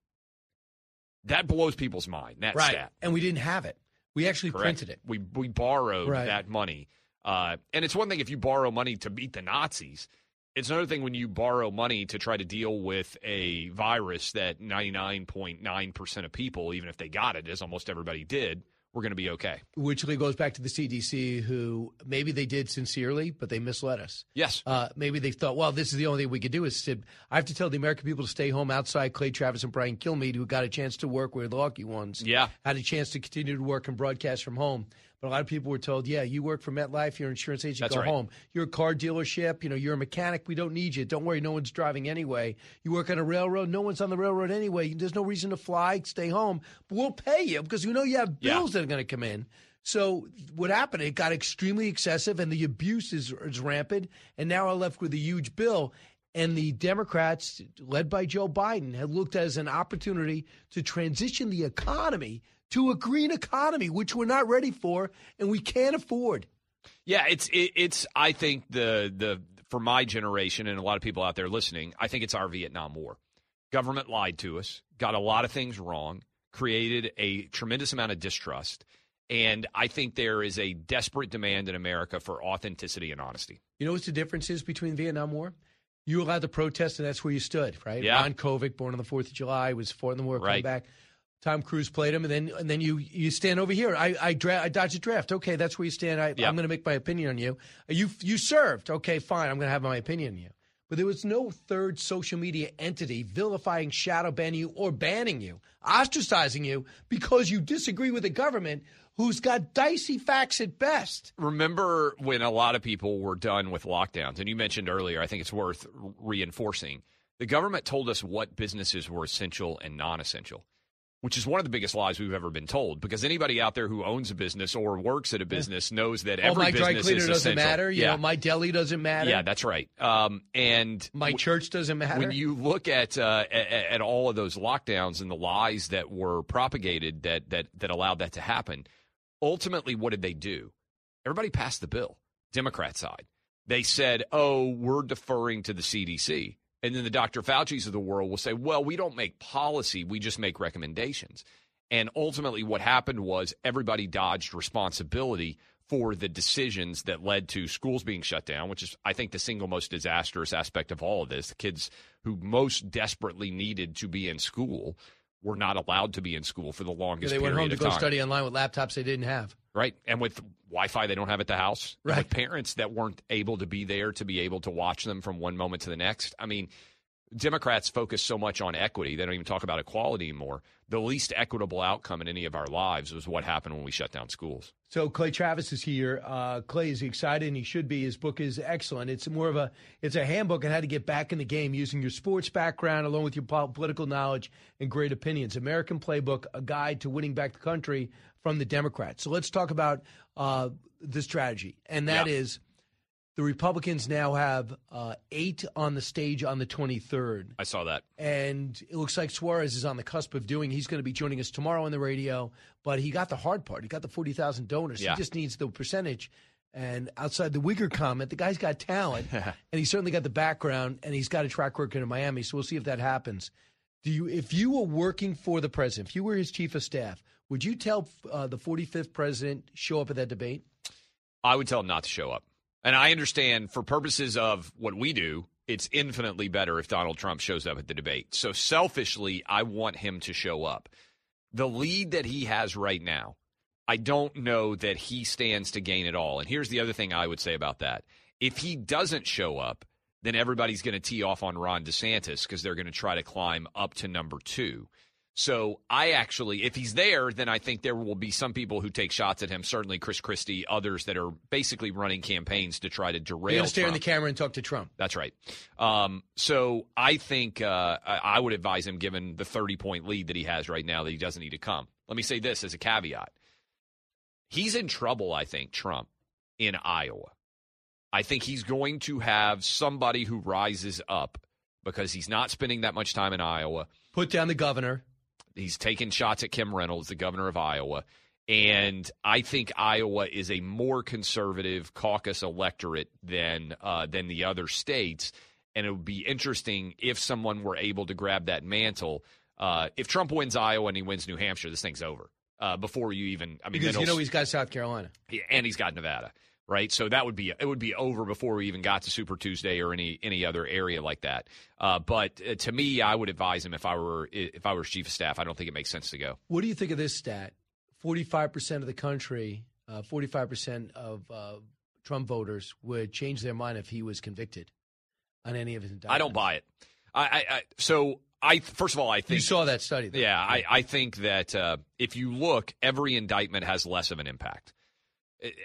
That blows people's mind, that right. stat. And we didn't have it. We actually Correct. printed it. We, we borrowed right. that money uh, and it's one thing if you borrow money to beat the Nazis. It's another thing when you borrow money to try to deal with a virus that 99.9% of people, even if they got it, as almost everybody did, we're going to be okay. Which goes back to the CDC, who maybe they did sincerely, but they misled us. Yes. Uh, maybe they thought, well, this is the only thing we could do is sit. I have to tell the American people to stay home outside. Clay Travis and Brian Kilmeade, who got a chance to work with the lucky ones, Yeah. had a chance to continue to work and broadcast from home. But a lot of people were told, yeah, you work for MetLife, you're an insurance agent, That's go right. home. You're a car dealership, you know, you're a mechanic, we don't need you. Don't worry, no one's driving anyway. You work on a railroad, no one's on the railroad anyway. There's no reason to fly, stay home. But we'll pay you because we know you have Yeah. bills that are going to come in. So what happened? It got extremely excessive, and the abuse is, is rampant. And now we're left with a huge bill. And the Democrats, led by Joe Biden, had looked as an opportunity to transition the economy to a green economy, which we're not ready for and we can't afford. Yeah, it's it, it's. I think the the for my generation and a lot of people out there listening, I think it's our Vietnam War. Government lied to us, got a lot of things wrong, created a tremendous amount of distrust, and I think there is a desperate demand in America for authenticity and honesty. You know what the difference is between Vietnam War? You allowed the protest, and that's where you stood, right? Yeah. Ron Kovic, born on the Fourth of July, was for in the war, coming Right. back. Tom Cruise played him, and then and then you you stand over here. I I, dra- I dodged a draft. Okay, that's where you stand. I, Yeah. I'm going to make my opinion on you. You you served. Okay, fine. I'm going to have my opinion on you. But there was no third social media entity vilifying, shadow banning you, or banning you, ostracizing you because you disagree with the government, who's got dicey facts at best. Remember when a lot of people were done with lockdowns, and you mentioned earlier, I think it's worth reinforcing. The government told us what businesses were essential and non essential, which is one of the biggest lies we've ever been told. Because anybody out there who owns a business or works at a business knows that every oh, every my dry cleaner is doesn't essential. matter. You yeah. know, my deli doesn't matter. Yeah, that's right. Um, and my church doesn't matter. when you look at, uh, at at all of those lockdowns and the lies that were propagated that that that allowed that to happen, ultimately, what did they do? Everybody passed the bill. Democrat side, they said, "Oh, we're deferring to the CDC," and then the Dr. Fauci's of the world will say, "Well, we don't make policy; we just make recommendations." And ultimately, what happened was everybody dodged responsibility for the decisions that led to schools being shut down, which is, I think, the single most disastrous aspect of all of this. The kids who most desperately needed to be in school were not allowed to be in school for the longest they went home to go time. study online with laptops they didn't have. Right. And with Wi Fi they don't have at the house. and Right. With parents that weren't able to be there to be able to watch them from one moment to the next. I mean, Democrats focus so much on equity, they don't even talk about equality anymore. The least equitable outcome in any of our lives was what happened when we shut down schools. So Clay Travis is here. Uh, Clay is excited, and he should be. His book is excellent. It's more of a it's a handbook on how to get back in the game using your sports background along with your pol- political knowledge and great opinions. American Playbook: A Guide to Winning Back the Country from the Democrats. So let's talk about uh, the strategy, and that is the Republicans now have uh, eight on the stage on the twenty third. I saw that. and it looks like Suarez is on the cusp of doing. He's going to be joining us tomorrow on the radio, but he got the hard part. He got the forty thousand donors. Yeah. He just needs the percentage. And outside the Uyghur comment, the guy's got talent, and he's certainly got the background, and he's got a track record in Miami. So we'll see if that happens. Do you, if you were working for the president, if you were his chief of staff, would you tell uh, the forty fifth president show up at that debate? I would tell him not to show up. And I understand for purposes of what we do, it's infinitely better if Donald Trump shows up at the debate. So selfishly, I want him to show up. The lead that he has right now, I don't know that he stands to gain at all. And here's the other thing I would say about that. If he doesn't show up, then everybody's going to tee off on Ron DeSantis because they're going to try to climb up to number two. So I actually, if he's there, then I think there will be some people who take shots at him. Certainly Chris Christie, others that are basically running campaigns to try to derail. going to stare in the camera and talk to Trump. That's right. Um, so I think uh, I I would advise him, given the 30 point lead that he has right now, that he doesn't need to come. Let me say this as a caveat. He's in trouble, I think, Trump, in Iowa. I think he's going to have somebody who rises up because he's not spending that much time in Iowa. Put down the governor. He's taking shots at Kim Reynolds, the governor of Iowa. And I think Iowa is a more conservative caucus electorate than uh, than the other states. And it would be interesting if someone were able to grab that mantle. Uh, if Trump wins Iowa and he wins New Hampshire, this thing's over. Uh, before you even, I mean, Because you know he's got South Carolina. and he's got Nevada, right? So that would be it would be over before we even got to Super Tuesday or any any other area like that. Uh, but uh, to me, I would advise him if I were if I were chief of staff. I don't think it makes sense to go. What do you think of this stat? forty-five percent of the country, uh, forty-five percent of uh, Trump voters would change their mind if he was convicted on any of his indictments. I don't buy it. I, I, I so I first of all I think You saw that study. Though. Yeah, I, I think that uh, if you look, every indictment has less of an impact.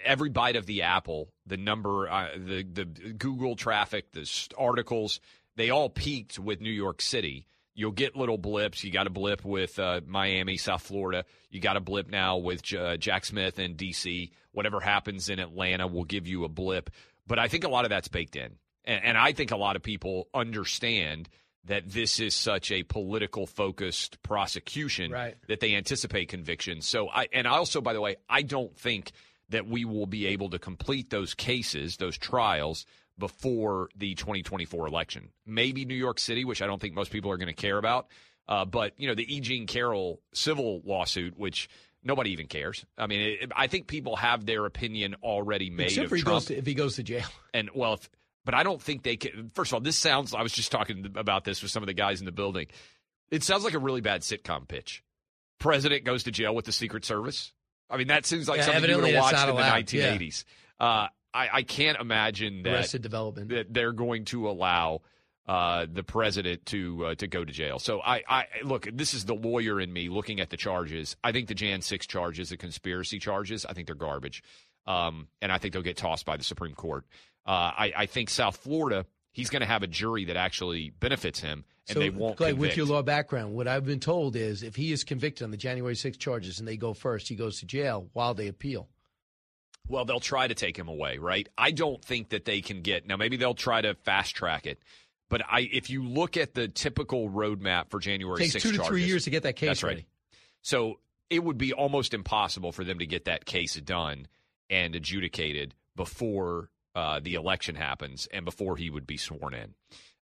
Every bite of the apple, the number, uh, the the Google traffic, the articles, they all peaked with New York City. You'll get little blips. You got a blip with uh, Miami, South Florida. You got a blip now with J- uh, Jack Smith in D.C. Whatever happens in Atlanta will give you a blip. But I think a lot of that's baked in, and, and I think a lot of people understand that this is such a political focused prosecution Right. that they anticipate convictions. So I and I also by the way, I don't think that we will be able to complete those cases, those trials before the 2024 election. Maybe New York City, which I don't think most people are going to care about. Uh, but you know, the E. Jean Carroll civil lawsuit, which nobody even cares. I mean, it, I think people have their opinion already made Except of for he Trump. goes to, if he goes to jail. And well, if, but I don't think they can. First of all, this sounds. I was just talking about this with some of the guys in the building. It sounds like a really bad sitcom pitch. President goes to jail with the Secret Service. I mean, that seems like Yeah, something you would have watched in the allowed. Yeah. 1980s. Uh, I, I can't imagine that Arrested Development. that they're going to allow uh, the president to uh, to go to jail. So I, I look. This is the lawyer in me looking at the charges. I think the Jan six charges, the conspiracy charges, I think they're garbage, um, and I think they'll get tossed by the Supreme Court. Uh, I, I think South Florida, he's going to have a jury that actually benefits him, and so, they won't Clay, convict. with your law background, what I've been told is if he is convicted on the January 6 charges and they go first, he goes to jail while they appeal. Well, they'll try to take him away, right? I don't think that they can get now. Maybe they'll try to fast track it, but I, if you look at the typical roadmap for January takes 6 two to charges, three years to get that case That's right. ready. So it would be almost impossible for them to get that case done and adjudicated before uh, the election happens and before he would be sworn in.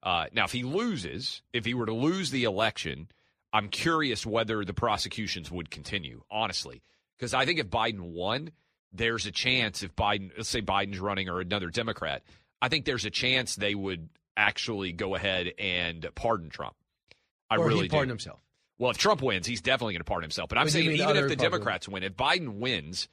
Uh, now, if he loses, if he were to lose the election, I'm curious whether the prosecutions would continue, honestly. Because I think if Biden won, there's a chance if Biden, let's say Biden's running or another Democrat, I think there's a chance they would actually go ahead and pardon Trump. I or really pardon do. himself. Well, if Trump wins, he's definitely going to pardon himself. But I'm saying even if the Democrats win, if Biden wins,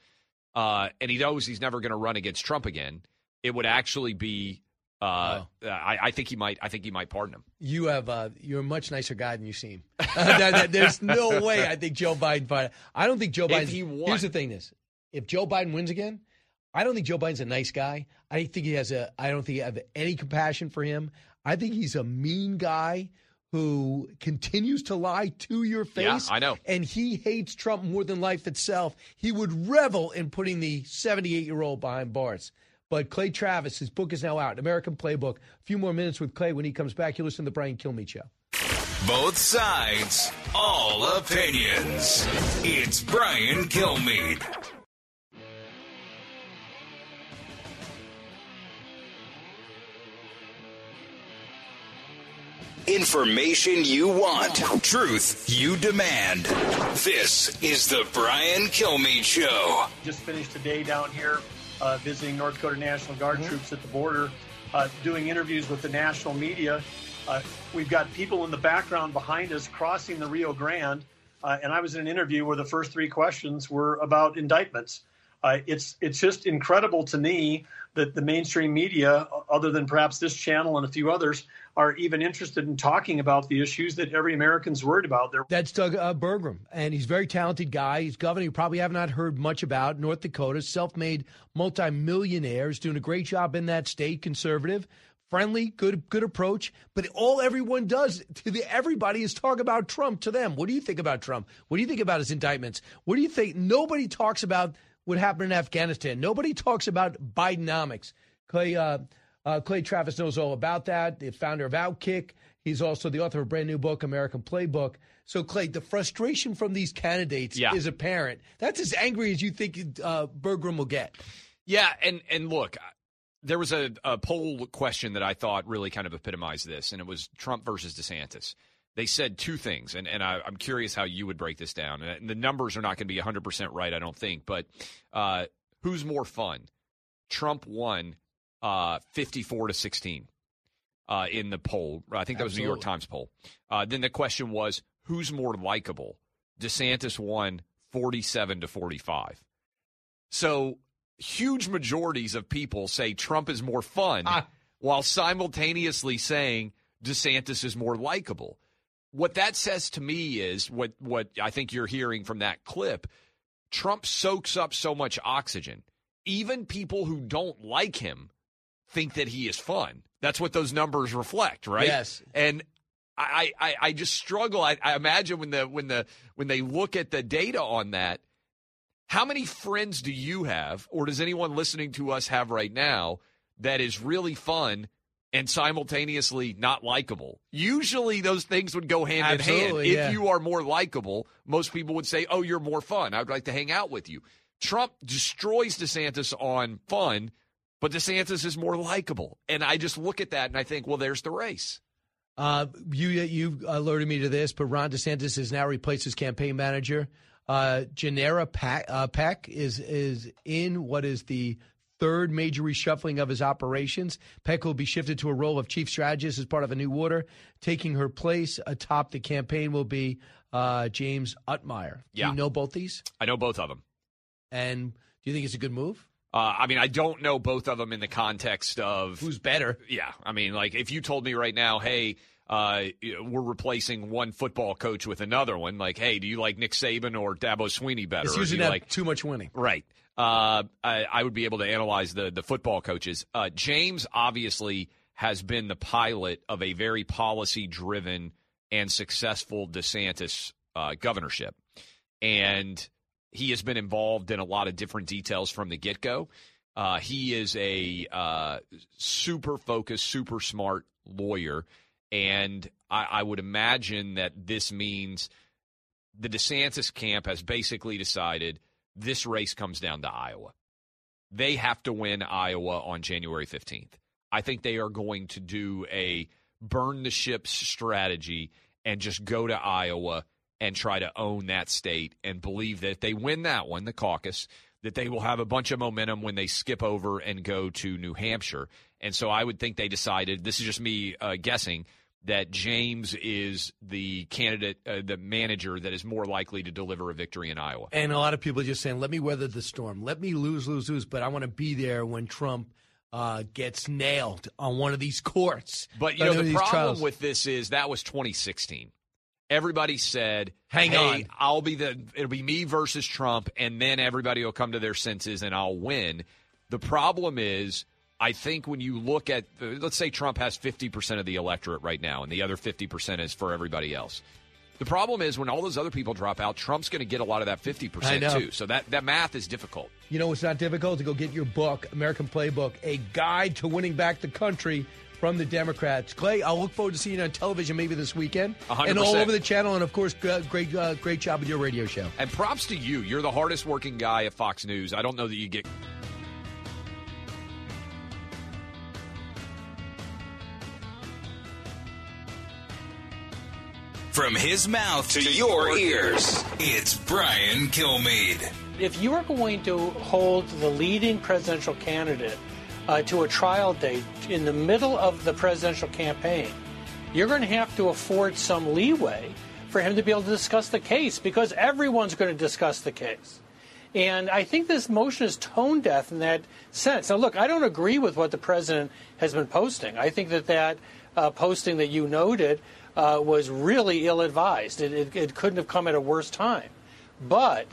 uh, and he knows he's never going to run against Trump again, it would actually be. Uh, Oh. I, I think he might. I think he might pardon him. You have uh, you're a much nicer guy than you seem. That- there's no way I think Joe Biden. I don't think Joe Biden. he won- Here's the thing: is if Joe Biden wins again, I don't think Joe Biden's a nice guy. I think he has a. I don't think I have any compassion for him. I think he's a mean guy who continues to lie to your Yeah, face. I know. And he hates Trump more than life itself. He would revel in putting the 78 year old behind bars. But Clay Travis, his book is now out, American Playbook. A few more minutes with Clay. When he comes back, you listen to the Brian Kilmeade Show. Both sides, all opinions. It's Brian Kilmeade. Information you want, truth you demand. This is the Brian Kilmeade Show. Just finished a day down here uh, visiting North Dakota National Guard troops at the border, uh, doing interviews with the national media. Uh, we've got people in the background behind us crossing the Rio Grande, uh, and I was in an interview where the first three questions were about indictments. Uh, it's it's just incredible to me that the mainstream media, other than perhaps this channel and a few others, are even interested in talking about the issues that every American's worried about. They're That's Doug uh, Burgum, and he's a very talented guy. He's governor you probably have not heard much about North Dakota, self-made multimillionaire, is doing a great job in that state, conservative, friendly, good good approach. But all everyone does to the, everybody is talk about Trump to them. What do you think about Trump? What do you think about his indictments? What do you think? Nobody talks about what happened in Afghanistan. Nobody talks about Bidenomics. Clay uh, uh, Clay Travis knows all about that. The founder of Outkick. He's also the author of a brand new book, American Playbook. So, Clay, the frustration from these candidates Yeah. is apparent. That's as angry as you think uh, Burgum will get. Yeah, and and look, there was a, a poll question that I thought really kind of epitomized this, and it was Trump versus DeSantis. They said two things, and, and I, I'm curious how you would break this down. And the numbers are not going to be 100% right, I don't think, but uh, who's more fun? Trump won uh, 54 to 16 uh, in the poll. I think that was a New York Times poll. Uh, then the question was, who's more likable? DeSantis won 47 to 45. So huge majorities of people say Trump is more fun Ah. while simultaneously saying DeSantis is more likable. What that says to me is what what I think you're hearing from that clip. Trump soaks up so much oxygen. Even people who don't like him think that he is fun. That's what those numbers reflect, right? Yes. And I, I, I just struggle. I, I imagine when the when the when they look at the data on that, how many friends do you have, or does anyone listening to us have right now that is really fun and simultaneously not likable? Usually, those things would go hand in hand. Absolutely, If you are more likable, most people would say, "Oh, you're more fun. I'd like to hang out with you." Trump destroys DeSantis on fun, but DeSantis is more likable, and I just look at that and I think, well, there's the race. Uh, you you alerted me to this, but Ron DeSantis has now replaced his campaign manager. Uh, Generra Peck, uh, Peck is is in what is the third major reshuffling of his operations. Peck will be shifted to a role of chief strategist as part of a new order. Taking her place atop the campaign will be uh, James Uthmeier. Do Yeah. you know both these? I know both of them. And do you think it's a good move? Uh, I mean, I don't know both of them in the context of who's better. Yeah, I mean, like if you told me right now, hey, uh, we're replacing one football coach with another one, like, hey, do you like Nick Saban or Dabo Swinney better? It's usually you not like too much winning. Right. Uh, I, I would be able to analyze the the football coaches. Uh, James obviously has been the pilot of a very policy driven and successful DeSantis uh, governorship, and he has been involved in a lot of different details from the get go. Uh, he is a uh, super focused, super smart lawyer, and I, I would imagine that this means the DeSantis camp has basically decided this race comes down to Iowa. They have to win Iowa on January 15th. I think they are going to do a burn the ships strategy and just go to Iowa and try to own that state and believe that if they win that one, the caucus, that they will have a bunch of momentum when they skip over and go to New Hampshire. And so I would think they decided, this is just me uh, guessing, that James is the candidate, uh, the manager that is more likely to deliver a victory in Iowa. And a lot of people are just saying, let me weather the storm. Let me lose, lose, lose. But I want to be there when Trump uh, gets nailed on one of these courts. But you know, the problem trials- with this is that was 2016. Everybody said, Hang hey, on. I'll be the it'll be me versus Trump and then everybody will come to their senses and I'll win." The problem is I think when you look at let's say Trump has 50% of the electorate right now and the other 50% is for everybody else. The problem is when all those other people drop out, Trump's going to get a lot of that 50% too. So that that math is difficult. You know, it's not difficult to go get your book, American Playbook, a guide to winning back the country from the Democrats. Clay, I'll look forward to seeing you on television maybe this weekend. A hundred And all over the channel. And of course, great, uh, great job with your radio show. And props to you. You're the hardest working guy at Fox News. I don't know that you get From his mouth to your ears, it's Brian Kilmeade. If you are going to hold the leading presidential candidate uh, to a trial date in the middle of the presidential campaign, you're going to have to afford some leeway for him to be able to discuss the case because everyone's going to discuss the case. And I think this motion is tone deaf in that sense. Now, look, I don't agree with what the president has been posting. I think that that uh, posting that you noted uh, was really ill advised. It, it, it couldn't have come at a worse time. But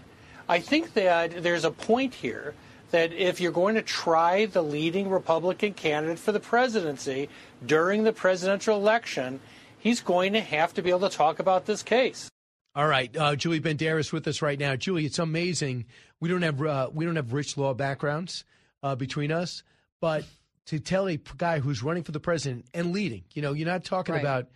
I think that there's a point here that if you're going to try the leading Republican candidate for the presidency during the presidential election, he's going to have to be able to talk about this case. All right, uh, Julie Banderas with us right now. Julie, it's amazing. We don't have uh, we don't have rich law backgrounds uh, between us, but to tell a guy who's running for the president and leading, you know, you're not talking Right. about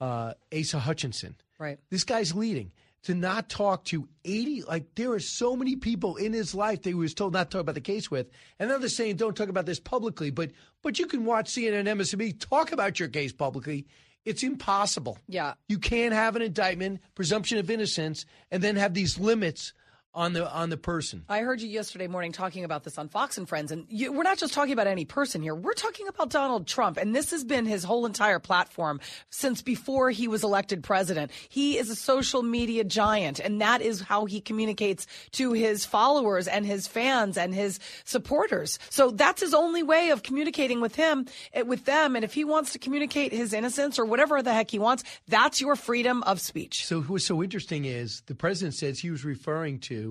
uh, Asa Hutchinson. Right. This guy's leading. To not talk to 80, like there are so many people in his life that he was told not to talk about the case with. And they're saying don't talk about this publicly, but but you can watch CNN, MSNBC, talk about your case publicly. It's impossible. Yeah. You can't have an indictment, presumption of innocence, and then have these limits on the on the person. I heard you yesterday morning talking about this on Fox and Friends, and you, we're not just talking about any person here. We're talking about Donald Trump, and this has been his whole entire platform since before he was elected president. He is a social media giant, and that is how he communicates to his followers and his fans and his supporters. So that's his only way of communicating with him, eh, with them. And if he wants to communicate his innocence or whatever the heck he wants, that's your freedom of speech. So what's so interesting is the president says he was referring to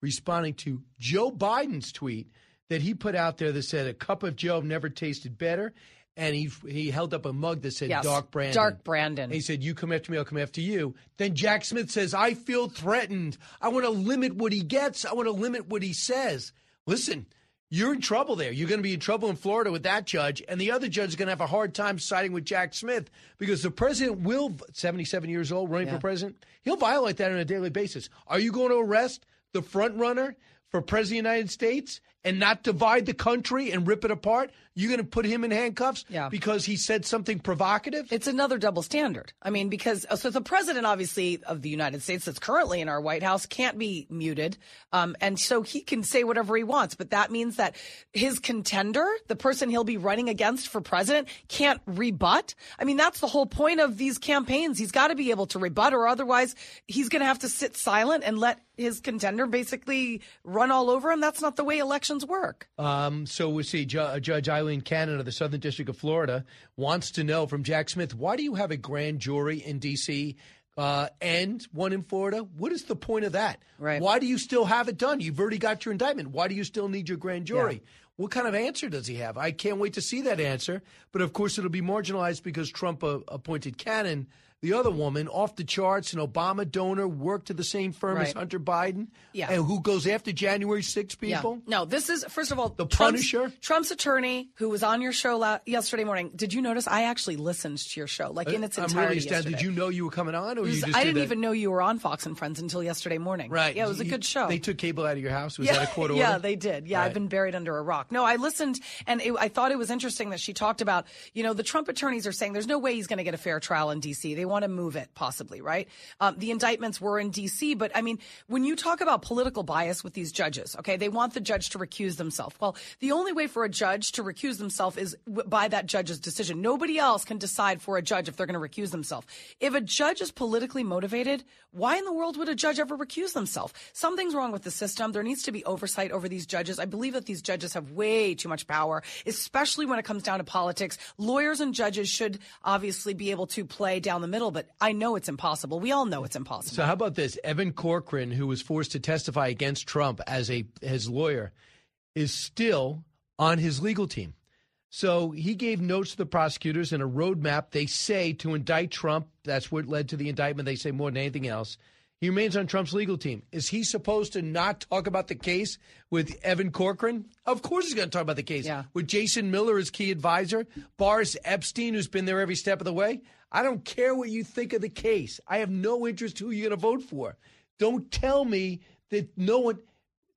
responding to Joe Biden's tweet that he put out there that said a cup of Joe never tasted better. And he he held up a mug that said Yes, Dark Brandon. Dark Brandon. And he said, You come after me, I'll come after you. Then Jack Smith says, I feel threatened. I want to limit what he gets. I want to limit what he says. Listen, you're in trouble there. You're going to be in trouble in Florida with that judge, and the other judge is going to have a hard time siding with Jack Smith because the president will, 77 years old, running Yeah. for president, he'll violate that on a daily basis. Are you going to arrest the front runner for president of the United States and not divide the country and rip it apart? You're going to put him in handcuffs Yeah. because he said something provocative? It's another double standard. I mean, because so the president, obviously, of the United States that's currently in our White House can't be muted. Um, and so he can say whatever he wants. But that means that his contender, the person he'll be running against for president, can't rebut. I mean, that's the whole point of these campaigns. He's got to be able to rebut, or otherwise he's going to have to sit silent and let his contender basically run all over him. That's not the way elections work. Um, so we see Ju- Judge Aileen Cannon of the Southern District of Florida wants to know from Jack Smith why do you have a grand jury in D.C. Uh, and one in Florida? What is the point of that? Right. Why do you still have it done? You've already got your indictment. Why do you still need your grand jury? What kind of answer does he have? I can't wait to see that answer. But of course, it'll be marginalized because Trump uh, appointed Cannon, the other woman, off the charts, an Obama donor, worked to the same firm as Hunter Biden, Yeah. and who goes after January 6 Yeah. people. No, this is first of all The Trump's, Punisher? Trump's attorney, who was on your show la- yesterday morning. Did you notice? I actually listened to your show, like in uh, its I'm entirety. really yesterday. Did you know you were coming on, or It you just I did didn't that? even know you were on Fox and Friends until yesterday morning. Right. Yeah, it was a good show. They took cable out of your house. Was yeah, that a court order? yeah, they did. Yeah, Right. I've been buried under a rock. No, I listened, and it, I thought it was interesting that she talked about, you know, the Trump attorneys are saying there's no way he's going to get a fair trial in D.C. They want to move it, possibly, right? Um, the indictments were in D.C., but I mean, when you talk about political bias with these judges, okay, they want the judge to recuse themselves. Well, the only way for a judge to recuse themselves is by that judge's decision. Nobody else can decide for a judge if they're going to recuse themselves. If a judge is politically motivated, why in the world would a judge ever recuse themselves? Something's wrong with the system. There needs to be oversight over these judges. I believe that these judges have way too much power, especially when it comes down to politics. Lawyers and judges should obviously be able to play down the middle, but I know it's impossible. We all know it's impossible. So how about this? Evan Corcoran, who was forced to testify against Trump as a his lawyer, is still on his legal team. So he gave notes to the prosecutors and a roadmap. They say to indict Trump. That's what led to the indictment. They say more than anything else. He remains on Trump's legal team. Is he supposed to not talk about the case with Evan Corcoran? Of course he's going to talk about the case. With Jason Miller as key advisor, Boris Epshteyn, who's been there every step of the way. I don't care what you think of the case. I have no interest who you're going to vote for. Don't tell me that no one.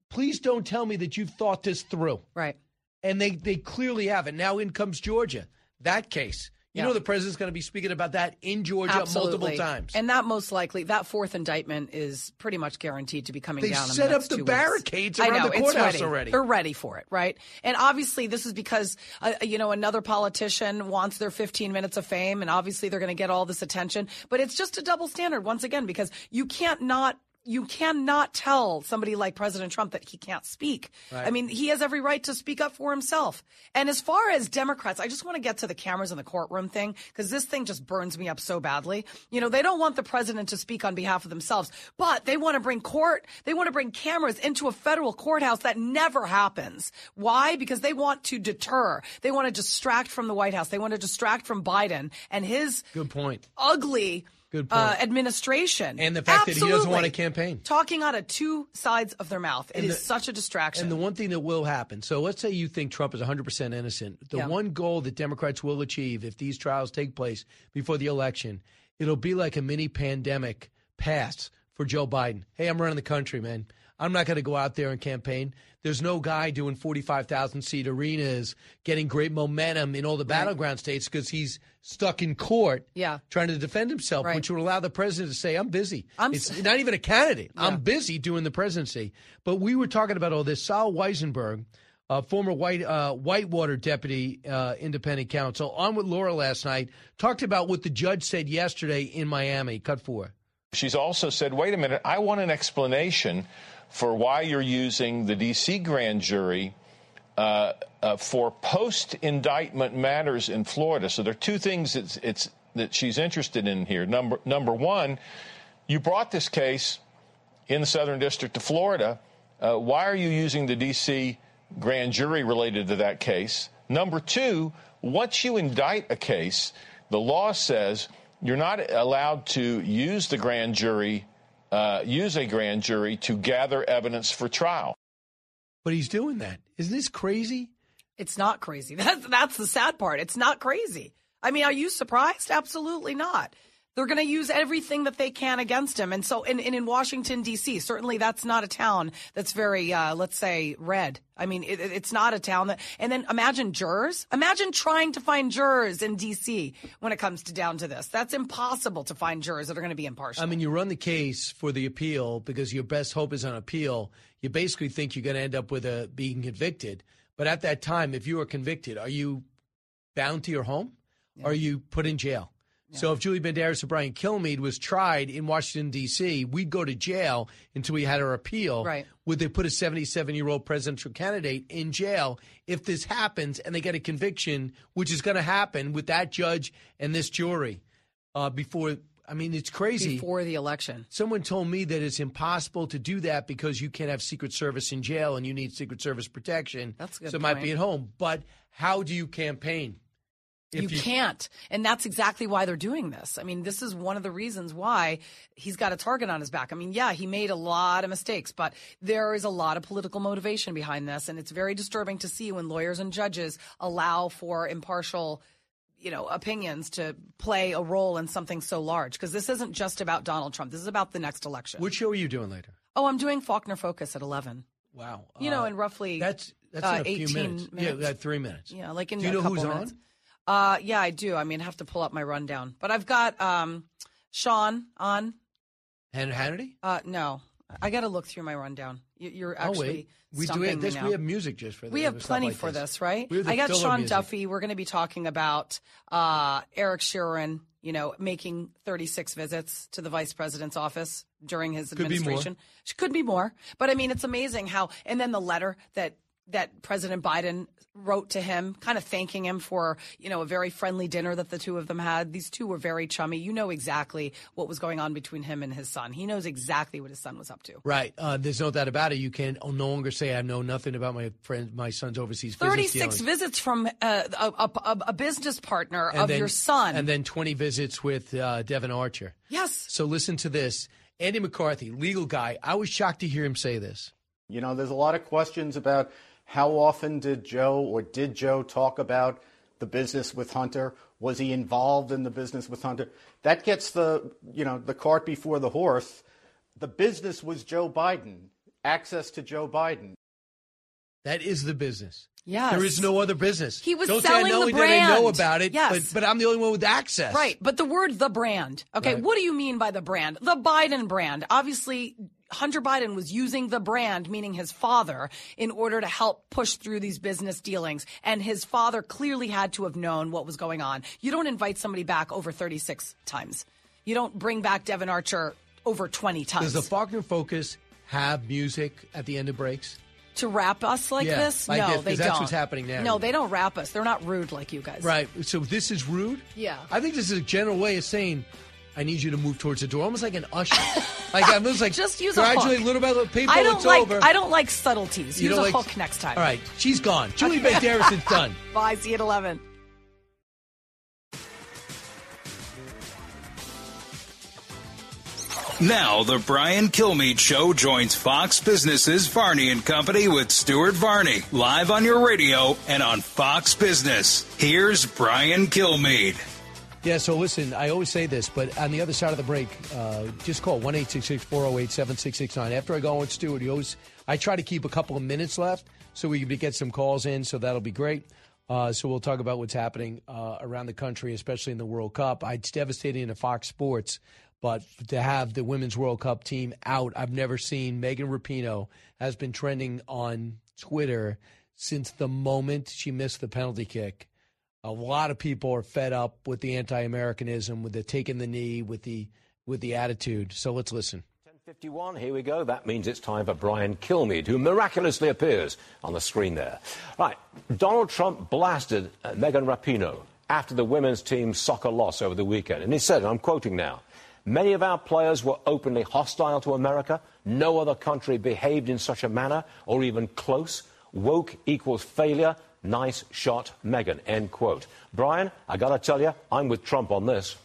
Please don't tell me that you've thought this through. Right. And they they clearly have it. Now in comes Georgia. That case. You Yeah. know the president's going to be speaking about that in Georgia multiple times. And that most likely, that fourth indictment is pretty much guaranteed to be coming They down. in the set up the barricades weeks. I around know, the courthouse ready. already. They're ready for it, right? And obviously, this is because uh, you know another politician wants their 15 minutes of fame, and obviously they're going to get all this attention. But it's just a double standard once again because you can't not. You cannot tell somebody like President Trump that he can't speak. Right. I mean, he has every right to speak up for himself. And as far as Democrats, I just want to get to the cameras in the courtroom thing because this thing just burns me up so badly. You know, they don't want the president to speak on behalf of themselves, but they want to bring court, they want to bring cameras into a federal courthouse that never happens. Why? Because they want to deter. They want to distract from the White House. They want to distract from Biden and his Good point. ugly Good point. uh, administration. and the fact that he doesn't want Absolutely. to campaign. Talking out of two sides of their mouth. It And is the- such a distraction. And the one thing that will happen, so let's say you think Trump is 100% innocent. The Yeah. one goal that Democrats will achieve if these trials take place before the election, it'll be like a mini pandemic pass for Joe Biden. Hey, I'm running the country, man. I'm not going to go out there and campaign. There's no guy doing 45,000 seat arenas getting great momentum in all the battleground states because he's stuck in court Yeah. trying to defend himself, Right. which would allow the president to say, I'm busy. I'm it's s- not even a candidate. Yeah. I'm busy doing the presidency. But we were talking about all this. Sol Wisenberg, uh, former White uh, Whitewater deputy uh, independent counsel, on with Laura last night, talked about what the judge said yesterday in Miami. Cut four. She's also said, wait a minute, I want an explanation for why you're using the D.C. grand jury uh, uh, for post indictment matters in Florida. So there are two things it's, it's, that she's interested in here. Number, number one, you brought this case in the Southern District of Florida. Uh, why are you using the D.C. grand jury related to that case? Number two, once you indict a case, the law says you're not allowed to use the grand jury, uh, use a grand jury to gather evidence for trial. But he's doing that. Isn't this crazy? It's not crazy. That's that's the sad part. It's not crazy. I mean, are you surprised? Absolutely not. They're going to use everything that they can against him. And so, and, and in Washington, D.C., certainly that's not a town that's very, uh, let's say, red. I mean, it, it's not a town that, and then imagine jurors. Imagine trying to find jurors in D.C. when it comes to down to this. That's impossible to find jurors that are going to be impartial. I mean, you run the case for the appeal because your best hope is on appeal. You basically think you're going to end up with a being convicted. But at that time, if you are convicted, are you bound to your home? Or are you put in jail? So if Julie Banderas or Brian Kilmeade was tried in Washington D.C., we'd go to jail until we had our appeal. Right. Would they put a 77 year old presidential candidate in jail if this happens and they get a conviction, which is going to happen with that judge and this jury uh, before? I mean, it's crazy. Before the election. Someone told me that it's impossible to do that because you can't have Secret Service in jail and you need Secret Service protection. That's a good So it might be at home. But how do you campaign? You, can't. And that's exactly why they're doing this. I mean, this is one of the reasons why he's got a target on his back. I mean, yeah, he made a lot of mistakes, but there is a lot of political motivation behind this. And it's very disturbing to see when lawyers and judges allow for impartial you know, opinions to play a role in something so large because this isn't just about Donald Trump. This is about the next election. What show are you doing later? Oh, I'm doing Faulkner Focus at 11. Wow. You know, Uh, in roughly that's that's uh, in a few 18 minutes. Yeah, we got three minutes. Yeah, like in Do you know who's minutes. on? Uh, yeah, I do. I mean, I have to pull up my rundown, but I've got um, Sean on. And Hannity? Uh, no, I got to look through my rundown. You, you're oh actually wait, we do have this. We have music just for this. We have plenty like for this, right? Have the I got Sean music. Duffy. We're going to be talking about uh, Eric Schwerin, you know, making 36 visits to the vice president's office during his Could be more. administration. Could be more. But I mean, it's amazing how, and then the letter that that President Biden wrote to him, kind of thanking him for, you know, a very friendly dinner that the two of them had. These two were very chummy. You know exactly what was going on between him and his son. He knows exactly what his son was up to. Right. Uh, there's no doubt about it. You can no longer say I know nothing about my friend, my son's overseas business 36 visits from uh, a, a, a, a business partner And of then- your son. and then 20 visits with uh, Devon Archer. Yes. So listen to this. Andy McCarthy, legal guy. I was shocked to hear him say this. You know, there's a lot of questions about how often did Joe or did Joe talk about the business with Hunter? Was he involved in the business with Hunter? That gets the, you know, the cart before the horse. The business was Joe Biden, access to Joe Biden. That is the business. Yes. There is no other business. He was Don't selling say not the only did I know about it, Yes. but, but I'm the only one with access. Right, but the word the brand. Okay, Right. what do you mean by the brand? The Biden brand. Obviously, Hunter Biden was using the brand, meaning his father, in order to help push through these business dealings. And his father clearly had to have known what was going on. You don't invite somebody back over 36 times. You don't bring back Devon Archer over 20 times. Does the Faulkner Focus have music at the end of breaks? to wrap us like Yeah, this? like no, they that's don't. what's happening now. No, they don't wrap us. They're not rude like you guys. Right. So this is rude? Yeah. I think this is a general way of saying, I need you to move towards the door, almost like an usher. like I'm just like Just use a gradually, hook. little by little, people, I don't it's like. over. I don't like subtleties. You Use a like- hook next time. All right, she's gone. Julie Banderas is done. Bye. See you at eleven. Now, the Brian Kilmeade Show joins Fox Business's Varney and Company with Stuart Varney, live on your radio and on Fox Business. Here's Brian Kilmeade. Yeah, so listen, I always say this, but on the other side of the break, uh, just call 1 408 7669. After I go on Stuart, you always, I try to keep a couple of minutes left so we can get some calls in, so that'll be great. Uh, so we'll talk about what's happening uh, around the country, especially in the World Cup. It's devastating to Fox Sports, but to have the Women's World Cup team out, I've never seen. Megan Rapinoe has been trending on Twitter since the moment she missed the penalty kick a lot of people are fed up with the anti-Americanism, with the taking the knee, with the with the attitude. So let's listen. 10:51. Here we go. That means it's time for Brian Kilmeade, who miraculously appears on the screen there. Right. Donald Trump blasted uh, Megan Rapinoe after the women's team's soccer loss over the weekend, and he said, and I'm quoting now. Many of our players were openly hostile to America. No other country behaved in such a manner or even close. Woke equals failure. Nice shot, Megan. End quote. Brian, I got to tell you, I'm with Trump on this.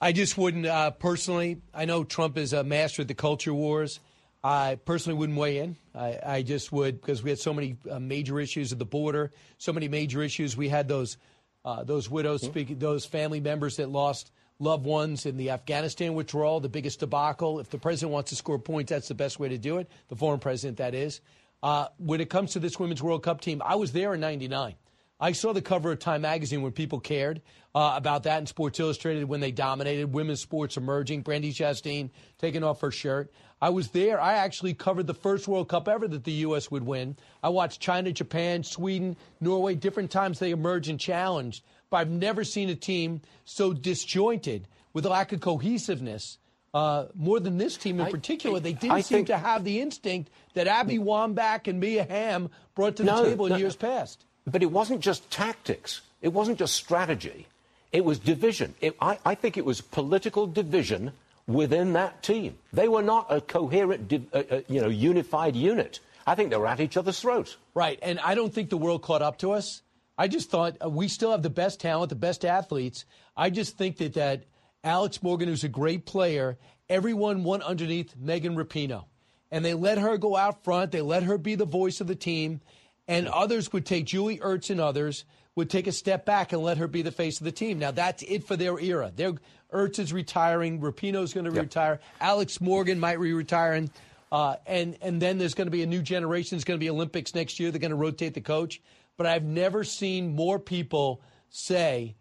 I just wouldn't uh, personally. I know Trump is a master of the culture wars. I personally wouldn't weigh in. I, I just would because we had so many uh, major issues at the border, so many major issues. We had those uh, those widows, mm-hmm. speaking, those family members that lost loved ones in the Afghanistan withdrawal, the biggest debacle. If the president wants to score points, that's the best way to do it. The foreign president, that is. Uh, when it comes to this Women's World Cup team, I was there in 99. I saw the cover of Time magazine when people cared uh, about that and Sports Illustrated when they dominated women's sports emerging. Brandi Chastain taking off her shirt. I was there. I actually covered the first World Cup ever that the U.S. would win. I watched China, Japan, Sweden, Norway, different times they emerged and challenged. But I've never seen a team so disjointed with a lack of cohesiveness uh, more than this team in I, particular. They didn't I seem think, to have the instinct that Abby Wambach and Mia Hamm brought to the no, table in no, years past. But it wasn't just tactics. It wasn't just strategy. It was division. It, I, I, think it was political division within that team. They were not a coherent, uh, uh, you know, unified unit. I think they were at each other's throats. Right, and I don't think the world caught up to us. I just thought uh, we still have the best talent, the best athletes. I just think that that Alex Morgan, who's a great player, everyone went underneath Megan Rapinoe. And they let her go out front. They let her be the voice of the team. And others would take Julie Ertz and others would take a step back and let her be the face of the team. Now that's it for their era. Their Ertz is retiring. Rapinoe's going to yep. retire. Alex Morgan might be retiring. Uh, and and then there's going to be a new generation. There's going to be Olympics next year. They're going to rotate the coach. But I've never seen more people say,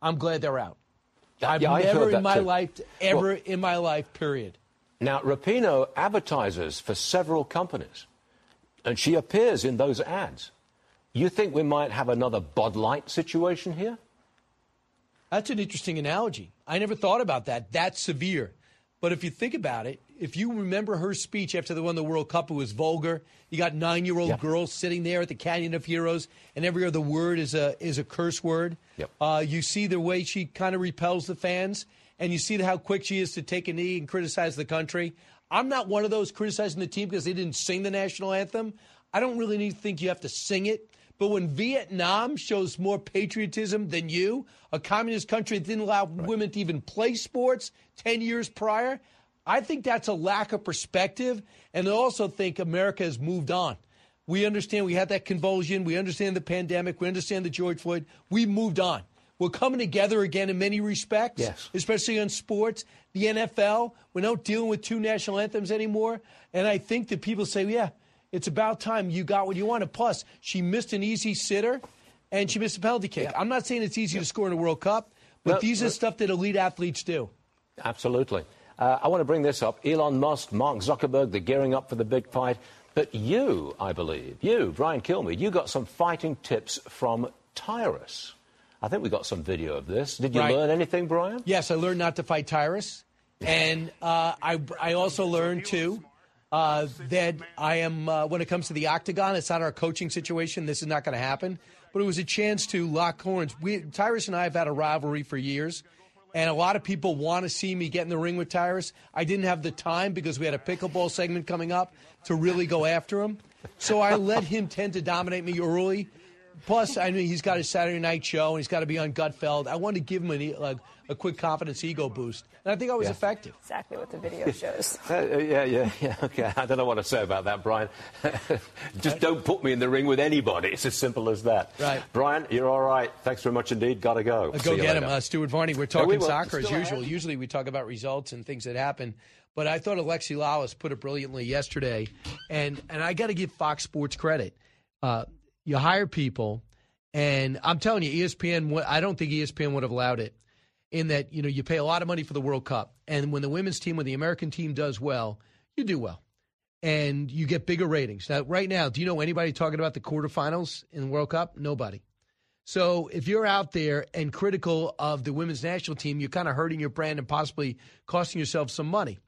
"I'm glad they're out." I've yeah, never in my too. life, ever well, in my life, period. Now, Rapinoe advertises for several companies, and she appears in those ads. You think we might have another Bud Light situation here? That's an interesting analogy. I never thought about that. That's severe. But if you think about it, if you remember her speech after they won the World Cup, it was vulgar. You got nine-year-old yep. girls sitting there at the Canyon of Heroes, and every other word is a is a curse word. Yep. Uh, you see the way she kind of repels the fans, and you see how quick she is to take a knee and criticize the country. I'm not one of those criticizing the team because they didn't sing the national anthem. I don't really need to think you have to sing it. But when Vietnam shows more patriotism than you, a communist country that didn't allow right. women to even play sports 10 years prior, I think that's a lack of perspective. And I also think America has moved on. We understand we had that convulsion. We understand the pandemic. We understand the George Floyd. We moved on. We're coming together again in many respects, yes. especially on sports. The NFL, we're not dealing with two national anthems anymore. And I think that people say, yeah, it's about time you got what you wanted. Plus, she missed an easy sitter and she missed a penalty kick. Yeah. I'm not saying it's easy yeah. to score in a World Cup, but no, these are uh, stuff that elite athletes do. Absolutely. Uh, I want to bring this up. Elon Musk, Mark Zuckerberg, they're gearing up for the big fight. But you, I believe, you, Brian Kilmeade, you got some fighting tips from Tyrus. I think we got some video of this. Did you right. learn anything, Brian? Yes, I learned not to fight Tyrus. And uh, I, I also learned, too, uh, that I am, uh, when it comes to the octagon, it's not our coaching situation. This is not going to happen. But it was a chance to lock horns. We, Tyrus and I have had a rivalry for years and a lot of people want to see me get in the ring with Tyrus. I didn't have the time because we had a pickleball segment coming up to really go after him. So I let him tend to dominate me early. Plus, I mean, he's got his Saturday night show and he's got to be on Gutfeld. I wanted to give him a, like, a quick confidence ego boost, and I think I was Yeah. effective. Exactly what the video shows. Uh, uh, yeah, yeah, yeah. Okay, I don't know what to say about that, Brian. Just don't put me in the ring with anybody. It's as simple as that. Right. Brian, you're all right. Thanks very much indeed. Got to go. Uh, go you get him, uh, Stuart Varney. We're Yeah, talking we soccer as usual. have. Usually we talk about results and things that happen, but I thought Alexi Lalas put it brilliantly yesterday, and and I got to give Fox Sports credit. Uh, you hire people, and I'm telling you, ESPN. I don't think ESPN would have allowed it. In that you know you pay a lot of money for the World Cup, and when the women's team, when the American team does well, you do well and you get bigger ratings. Now, right now, do you know anybody talking about the quarterfinals in the World Cup? Nobody. So if you're out there and critical of the women's national team, you're kind of hurting your brand and possibly costing yourself some money.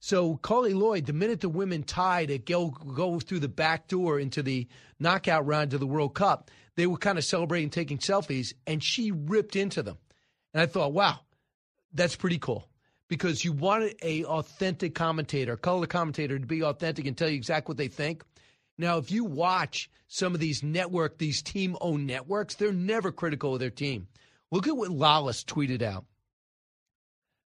So Carli Lloyd, the minute the women tied to go go through the back door into the knockout round to the World Cup, they were kind of celebrating, taking selfies, and she ripped into them. And I thought, wow, that's pretty cool because you wanted a authentic commentator, a color commentator, to be authentic and tell you exactly what they think. Now, if you watch some of these network, these team-owned networks, they're never critical of their team. Look at what Lalas tweeted out.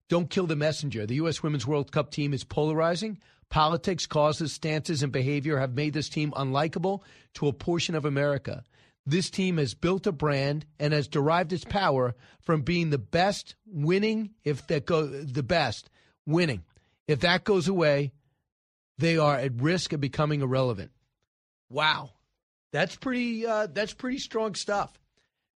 Don't kill the messenger. The U.S. Women's World Cup team is polarizing. Politics, causes, stances, and behavior have made this team unlikable to a portion of America. This team has built a brand and has derived its power from being the best, winning. If that go the best, winning. If that goes away, they are at risk of becoming irrelevant. Wow, that's pretty. Uh, that's pretty strong stuff.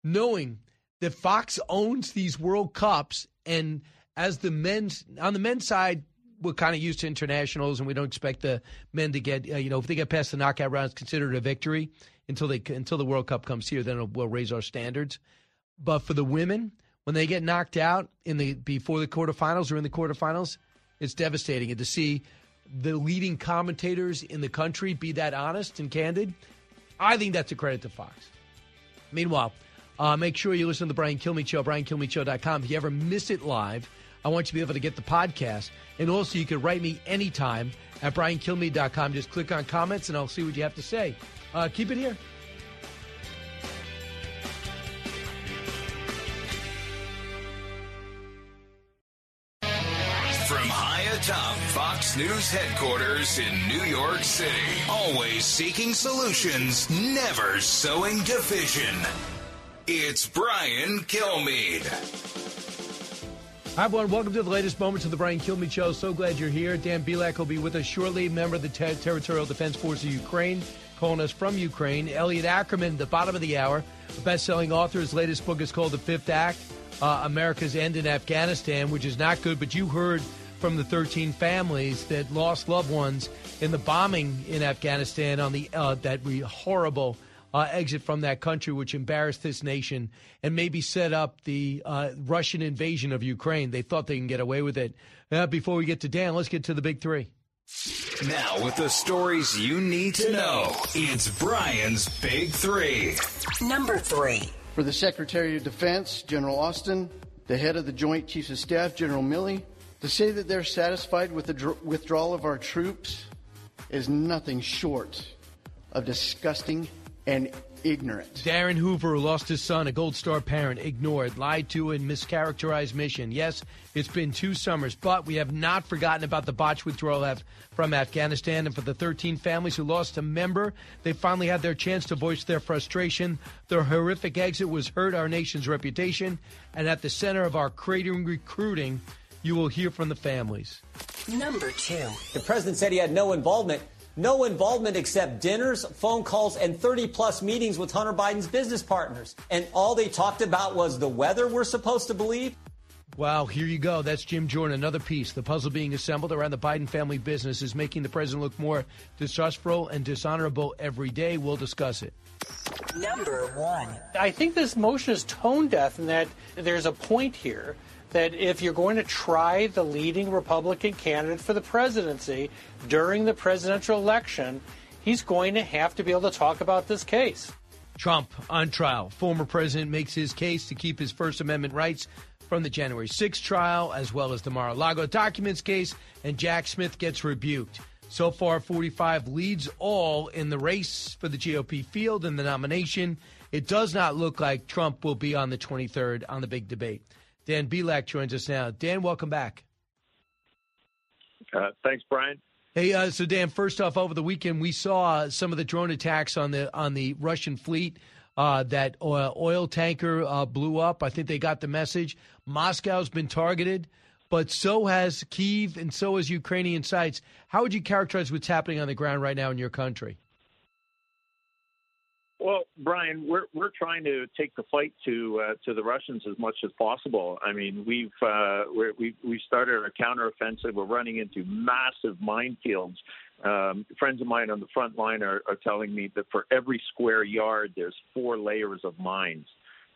Knowing that Fox owns these World Cups, and as the men's on the men's side, we're kind of used to internationals, and we don't expect the men to get. Uh, you know, if they get past the knockout rounds, consider it a victory until they until the World Cup comes here. Then we'll raise our standards. But for the women, when they get knocked out in the before the quarterfinals or in the quarterfinals, it's devastating. And to see the leading commentators in the country be that honest and candid, I think that's a credit to Fox. Meanwhile, uh, make sure you listen to the Brian Kilmeade Show, briankilmeadshow.com. If you ever miss it live, I want you to be able to get the podcast. And also, you can write me anytime at briankilmeade.com. Just click on comments, and I'll see what you have to say. Uh, keep it here. From high atop Fox News headquarters in New York City, always seeking solutions, never sowing division. It's Brian Kilmeade. Hi, everyone. Welcome to the latest moments of the Brian Kilmeade Show. So glad you're here. Dan Bilak will be with us shortly, member of the Ter- Territorial Defense Force of Ukraine, calling us from Ukraine. Elliot Ackerman, the bottom of the hour, a best-selling author. His latest book is called The Fifth Act, uh, America's End in Afghanistan, which is not good, but you heard from the 13 families that lost loved ones in the bombing in Afghanistan on the uh, that re- horrible uh, exit from that country, which embarrassed this nation and maybe set up the uh, Russian invasion of Ukraine. They thought they can get away with it. Uh, before we get to Dan, let's get to the big three. Now, with the stories you need to know, it's Brian's Big Three. Number three. For the Secretary of Defense, General Austin, the head of the Joint Chiefs of Staff, General Milley, to say that they're satisfied with the dr- withdrawal of our troops is nothing short of disgusting and ignorant. Darin Hoover, who lost his son, a Gold Star parent, ignored, lied to, and mischaracterized mission. Yes, it's been two summers, but we have not forgotten about the botched withdrawal af- from Afghanistan. And for the 13 families who lost a member, they finally had their chance to voice their frustration. Their horrific exit was hurt our nation's reputation. And at the center of our creating recruiting, you will hear from the families. Number two. The president said he had no involvement. No involvement except dinners, phone calls, and 30 plus meetings with Hunter Biden's business partners. And all they talked about was the weather, we're supposed to believe. Wow, here you go. That's Jim Jordan. Another piece. The puzzle being assembled around the Biden family business is making the president look more distrustful and dishonorable every day. We'll discuss it. Number one. I think this motion is tone deaf in that there's a point here that if you're going to try the leading Republican candidate for the presidency during the presidential election, he's going to have to be able to talk about this case. Trump on trial. Former president makes his case to keep his First Amendment rights from the January 6th trial, as well as the Mar a Lago documents case, and Jack Smith gets rebuked. So far, 45 leads all in the race for the GOP field and the nomination. It does not look like Trump will be on the 23rd on the big debate. Dan Bilak joins us now. Dan, welcome back. Uh, thanks, Brian. Hey, uh, so Dan, first off, over the weekend we saw some of the drone attacks on the on the Russian fleet. Uh, that oil, oil tanker uh, blew up. I think they got the message. Moscow's been targeted, but so has Kiev and so has Ukrainian sites. How would you characterize what's happening on the ground right now in your country? Well, Brian, we're we're trying to take the fight to uh, to the Russians as much as possible. I mean, we've uh, we're, we we started our counteroffensive. We're running into massive minefields. Um, friends of mine on the front line are, are telling me that for every square yard, there's four layers of mines: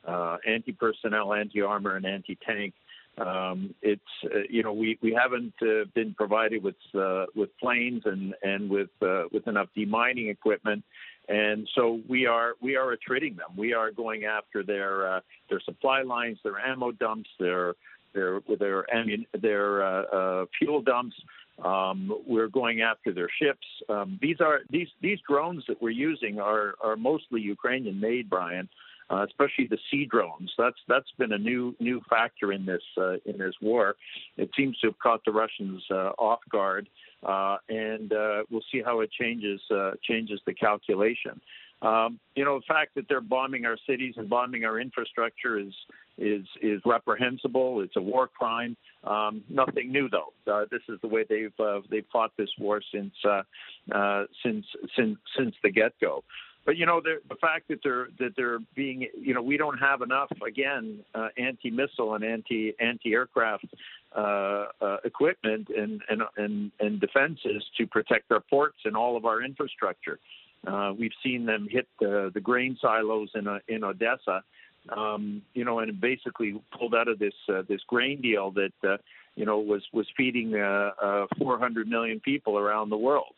uh, anti-personnel, anti-armor, and anti-tank. Um, it's uh, you know we we haven't uh, been provided with uh, with planes and and with uh, with enough demining equipment and so we are we are attriting them. We are going after their uh, their supply lines, their ammo dumps, their their their their uh, uh, fuel dumps. Um, we're going after their ships. Um, these are these these drones that we're using are are mostly Ukrainian made, Brian. Uh, especially the sea drones. That's that's been a new new factor in this uh, in this war. It seems to have caught the Russians uh, off guard uh, and uh, we'll see how it changes uh, changes the calculation. Um, you know, the fact that they're bombing our cities and bombing our infrastructure is is is reprehensible. It's a war crime. Um, nothing new though. Uh, this is the way they've uh, they've fought this war since uh, uh, since since since the get go. But you know, the fact that they're that they're being, you know, we don't have enough again uh, anti-missile and anti anti-aircraft uh, uh, equipment and, and and and defenses to protect our ports and all of our infrastructure. Uh, we've seen them hit the, the grain silos in uh, in Odessa, um, you know, and basically pulled out of this uh, this grain deal that uh, you know was was feeding uh, uh, 400 million people around the world.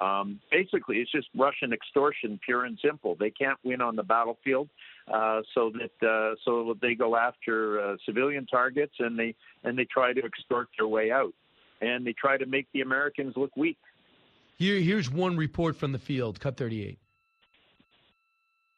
Um, basically, it's just Russian extortion, pure and simple. They can't win on the battlefield, uh, so that uh, so they go after uh, civilian targets and they and they try to extort their way out, and they try to make the Americans look weak. Here, here's one report from the field. Cut 38.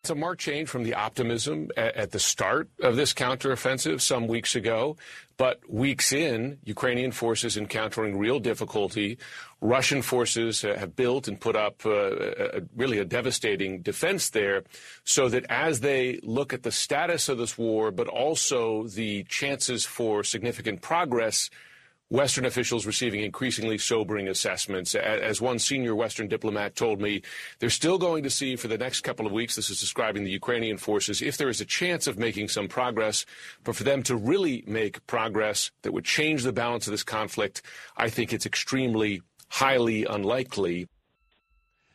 It's a marked change from the optimism at, at, the start of this counteroffensive some weeks ago. But weeks in, Ukrainian forces encountering real difficulty. Russian forces uh, have built and put up uh, a, really a devastating defense there, so that as they look at the status of this war, but also the chances for significant progress Western officials receiving increasingly sobering assessments. As one senior Western diplomat told me, they're still going to see for the next couple of weeks, this is describing the Ukrainian forces, if there is a chance of making some progress. But for them to really make progress that would change the balance of this conflict, I think it's extremely, highly unlikely.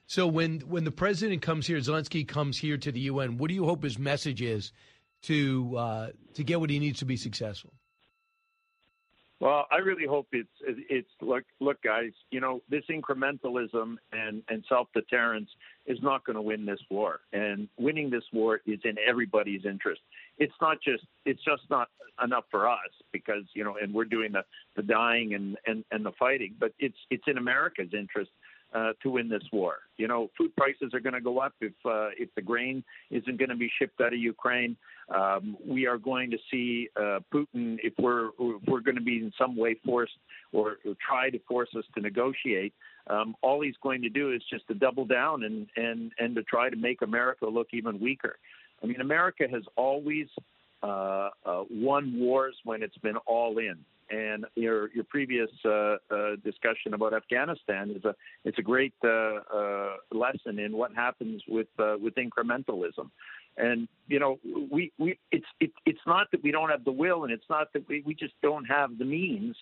So when when the president comes here, Zelensky comes here to the UN, what do you hope his message is to uh, to get what he needs to be successful? Well, I really hope it's it's look look guys, you know, this incrementalism and and self-deterrence is not going to win this war. And winning this war is in everybody's interest. It's not just it's just not enough for us because, you know, and we're doing the the dying and and and the fighting, but it's it's in America's interest uh, to win this war. You know, food prices are going to go up if uh, if the grain isn't going to be shipped out of Ukraine. Um, we are going to see uh, Putin if we're if we're going to be in some way forced or, or try to force us to negotiate. Um, all he's going to do is just to double down and and and to try to make America look even weaker. I mean, America has always uh, uh, won wars when it's been all in and your your previous uh, uh, discussion about Afghanistan is a it's a great uh, uh lesson in what happens with uh, with incrementalism. And you know, we we it's it, it's not that we don't have the will, and it's not that we, we just don't have the means,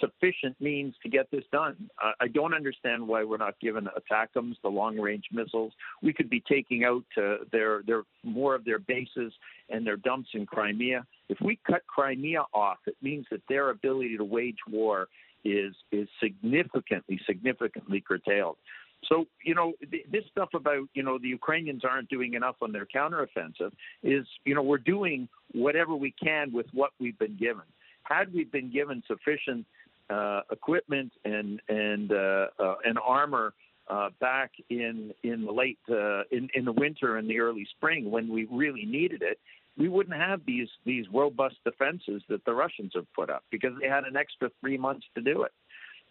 sufficient means to get this done. Uh, I don't understand why we're not given ATACMS, the long range missiles. We could be taking out uh, their their more of their bases and their dumps in Crimea. If we cut Crimea off, it means that their ability to wage war is is significantly significantly curtailed. So, you know, this stuff about, you know, the Ukrainians aren't doing enough on their counteroffensive is, you know, we're doing whatever we can with what we've been given. Had we been given sufficient uh, equipment and and uh, uh, and armor uh, back in in the late uh, in in the winter and the early spring when we really needed it, we wouldn't have these these robust defenses that the Russians have put up because they had an extra three months to do it.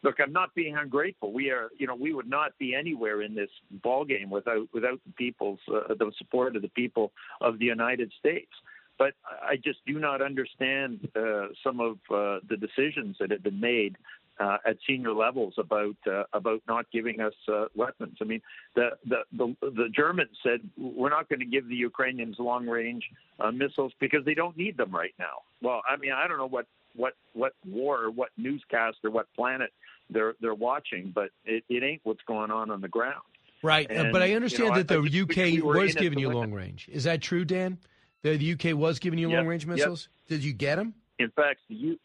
Look, I'm not being ungrateful. We are, you know, we would not be anywhere in this ball game without without the people's uh, the support of the people of the United States. But I just do not understand uh, some of uh, the decisions that have been made uh, at senior levels about uh, about not giving us uh, weapons. I mean, the, the the the Germans said we're not going to give the Ukrainians long range uh, missiles because they don't need them right now. Well, I mean, I don't know what what what war or what newscast or what planet they're they're watching, but it, it ain't what's going on on the ground. Right, uh, And, but I you understand know, that I- the I UK was giving you long range. Is that true, Dan? The, the UK was giving you Yep, long range yep. missiles. Did you get them? In fact, the, U-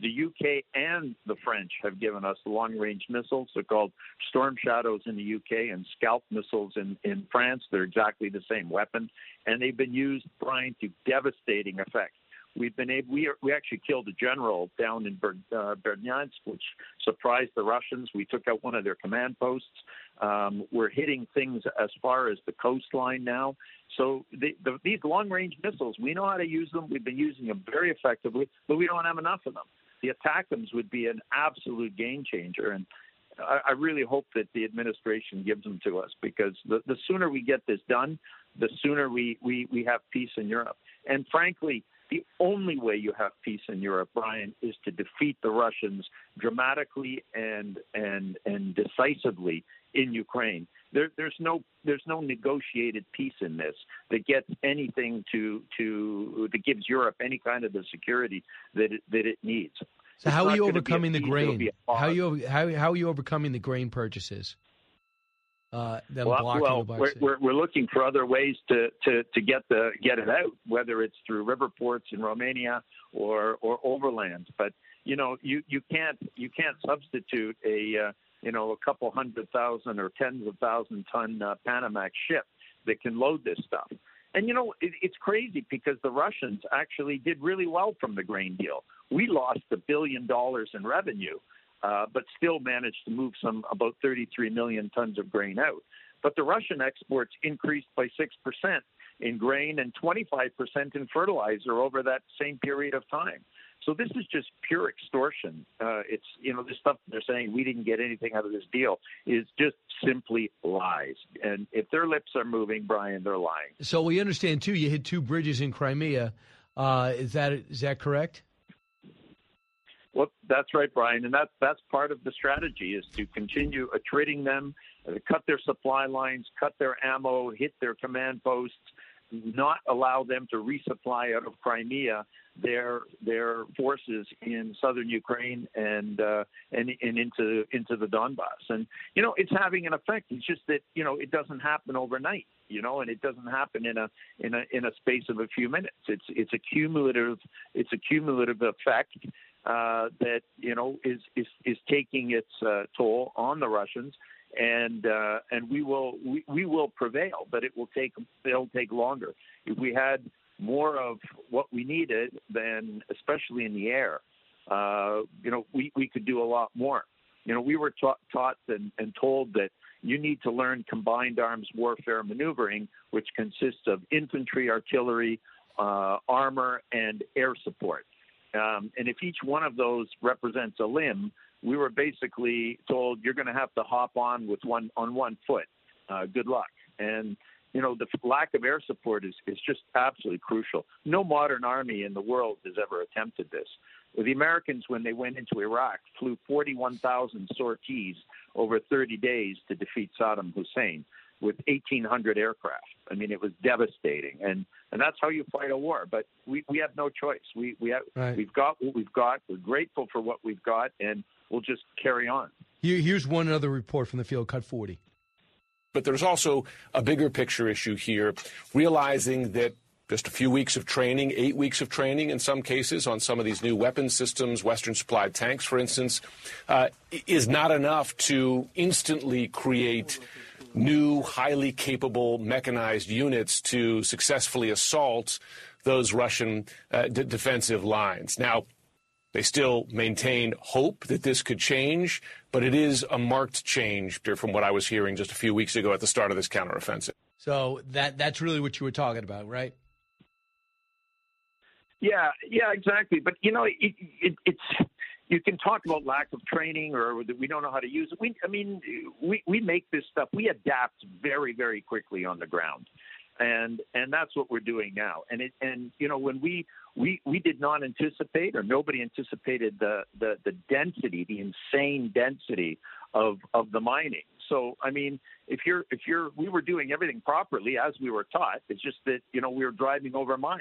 the UK and the French have given us long range missiles. They're called Storm Shadows in the UK and Scalp missiles in, in France. They're exactly the same weapon, and they've been used, Brian, to devastating effect. We've been able, we, are, we actually killed a general down in Ber, uh, Berdyansk, which surprised the Russians. We took out one of their command posts. Um, we're hitting things as far as the coastline now. So the, the, these long-range missiles, we know how to use them. We've been using them very effectively, but we don't have enough of them. The ATACMs would be an absolute game changer, and I, I really hope that the administration gives them to us because the, the sooner we get this done, the sooner we, we, we have peace in Europe. And frankly, the only way you have peace in Europe, Brian, is to defeat the Russians dramatically and and and decisively in Ukraine. There, there's no there's no negotiated peace in this that gets anything to to that gives Europe any kind of the security that it, that it needs. So It's how are you gonna be a overcoming the grain? How you how how are you overcoming the grain purchases? Uh, well, well we're, we're, we're looking for other ways to, to, to get the get it out, whether it's through river ports in Romania or or overland. But you know, you, you can't you can't substitute a uh, you know a couple hundred thousand or tens of thousand ton uh, Panamax ship that can load this stuff. And you know, it, it's crazy because the Russians actually did really well from the grain deal. We lost a billion dollars in revenue, uh, but still managed to move some about 33 million tons of grain out. But the Russian exports increased by 6% in grain and 25% in fertilizer over that same period of time. So this is just pure extortion. Uh, it's you know this stuff they're saying we didn't get anything out of this deal is just simply lies. And if their lips are moving, Brian, they're lying. So we understand too. You hit two bridges in Crimea. Uh, is that is that correct? Well, that's right, Brian, and that's that's part of the strategy is to continue attriting them, uh, cut their supply lines, cut their ammo, hit their command posts, not allow them to resupply out of Crimea their their forces in southern Ukraine and uh, and and into into the Donbass. And you know, it's having an effect. It's just that you know it doesn't happen overnight. You know, and it doesn't happen in a in a in a space of a few minutes. It's it's a cumulative it's a cumulative effect uh, that you know is is is taking its uh, toll on the Russians, and uh, and we will we, we will prevail, but it will take it'll take longer. If we had more of what we needed, then especially in the air, uh, you know, we we could do a lot more. You know, we were taught taught and, and told that you need to learn combined arms warfare maneuvering, which consists of infantry, artillery, uh, armor, and air support. Um, and if each one of those represents a limb, we were basically told you're going to have to hop on with one on one foot. Uh, good luck. And you know the lack of air support is is just absolutely crucial. No modern army in the world has ever attempted this. The Americans, when they went into Iraq, flew 41,000 sorties over 30 days to defeat Saddam Hussein with 1,800 aircraft. I mean, it was devastating, and and that's how you fight a war. But we, we have no choice. We we have Right. we've got what we've got. We're grateful for what we've got, and we'll just carry on. Here's one other report from the field. Cut forty. But there's also a bigger picture issue here, realizing that just a few weeks of training, eight weeks of training in some cases on some of these new weapon systems, Western supplied tanks, for instance, uh, is not enough to instantly create new, highly capable mechanized units to successfully assault those Russian uh, d- defensive lines. Now, They still maintain hope that this could change, but it is a marked change from what I was hearing just a few weeks ago at the start of this counteroffensive. So that that's really what you were talking about, right? Yeah, yeah, exactly. But you know, it, it, it's you can talk about lack of training or that we don't know how to use it. We, I mean, we we make this stuff. We adapt very, very quickly on the ground, and and that's what we're doing now. And it and you know when we we we did not anticipate or nobody anticipated the the the density, the insane density of of the mining. So I mean, if you're if you're we were doing everything properly as we were taught. It's just that you know we were driving over mines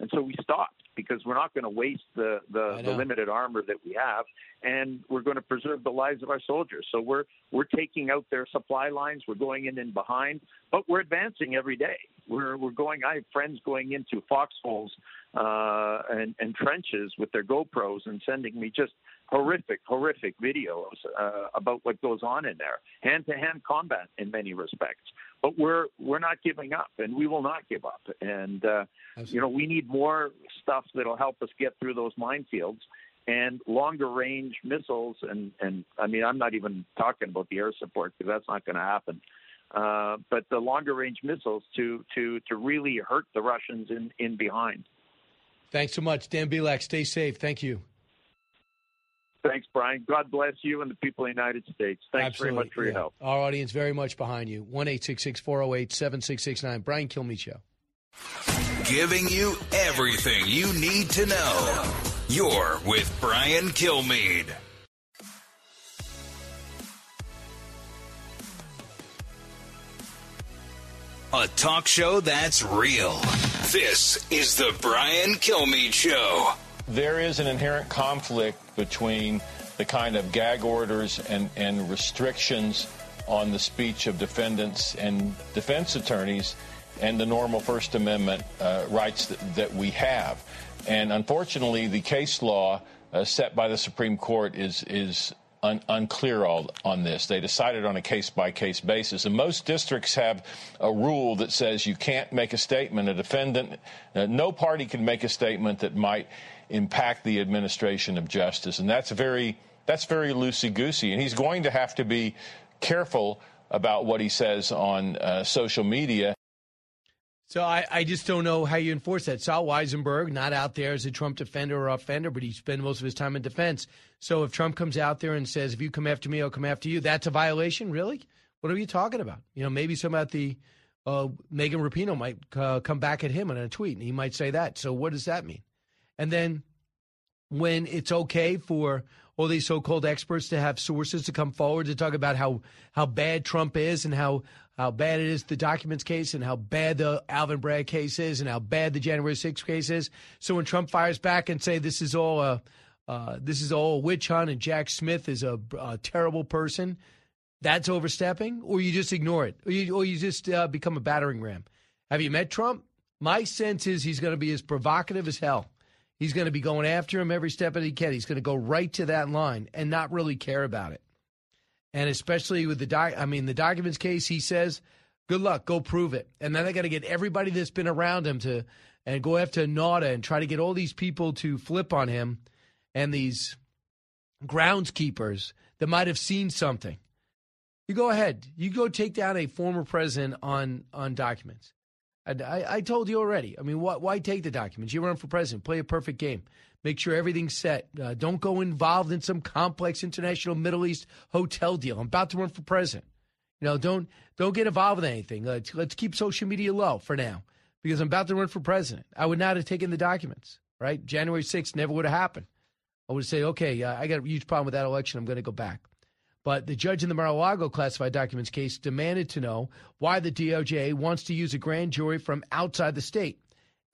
and so we stopped because we're not going to waste the, the, the, limited armor that we have, and we're going to preserve the lives of our soldiers. So we're we're taking out their supply lines. We're going in and behind, but we're advancing every day. We're we're going. I have friends going into foxholes uh, and, and trenches with their GoPros and sending me just horrific, horrific videos uh, about what goes on in there. Hand-to-hand combat in many respects but we're we're not giving up, and we will not give up. And uh, you know, we need more stuff that'll help us get through those minefields and longer range missiles. And and I mean, I'm not even talking about the air support because that's not going to happen. Uh, but the longer range missiles to to to really hurt the Russians in in behind. Thanks so much, Dan Bilak. Stay safe. Thank you. Thanks, Brian. God bless you and the people of the United States. Thanks Absolutely. very much for yeah. your help. Our audience very much behind you. 1 408 7669. Brian Kilmeade Show. Giving you everything you need to know. You're with Brian Kilmeade. A talk show that's real. This is the Brian Kilmeade Show. There is an inherent conflict between the kind of gag orders and, and restrictions on the speech of defendants and defense attorneys and the normal First Amendment uh, rights that, that, we have. And unfortunately, the case law uh, set by the Supreme Court is, is un- unclear all, on this. They decided on a case by case basis. And most districts have a rule that says you can't make a statement. A defendant, uh, no party can make a statement that might impact the administration of justice. And that's very that's very loosey goosey. And he's going to have to be careful about what he says on uh, social media. So I, I just don't know how you enforce that. Sol Wisenberg, not out there as a Trump defender or offender, but he spent most of his time in defense. So if Trump comes out there and says, if you come after me, I'll come after you, that's a violation? Really? What are you talking about? You know, maybe some about the uh, Megan Rapinoe might uh, come back at him in a tweet, and he might say that. So what does that mean? And then when it's okay for all these so-called experts to have sources to come forward to talk about how how bad Trump is and how how bad it is the documents case and how bad the Alvin Bragg case is and how bad the January 6th case is. So when Trump fires back and say this is all a uh, this is all a witch hunt and Jack Smith is a, a, terrible person, that's overstepping, or you just ignore it, or you, or you just uh, become a battering ram. Have you met Trump? My sense is he's going to be as provocative as hell. He's going to be going after him every step that he can. He's going to go right to that line and not really care about it. And especially with the doc, I mean, the documents case, he says, "Good luck, go prove it." And then they got to get everybody that's been around him to and go after Nauta and try to get all these people to flip on him, and these groundskeepers that might have seen something. You go ahead. You go take down a former president on on documents. I, I, told you already. I mean, why, why, take the documents? You run for president, play a perfect game, make sure everything's set. Uh, don't go involved in some complex international Middle East hotel deal. I'm about to run for president. You know, don't don't get involved with anything. Let's, let's keep social media low for now because I'm about to run for president. I would not have taken the documents. Right, January 6th never would have happened. I would say, okay, uh, I got a huge problem with that election. I'm going to go back. But the judge in the Mar-a-Lago classified documents case demanded to know why the DOJ wants to use a grand jury from outside the state.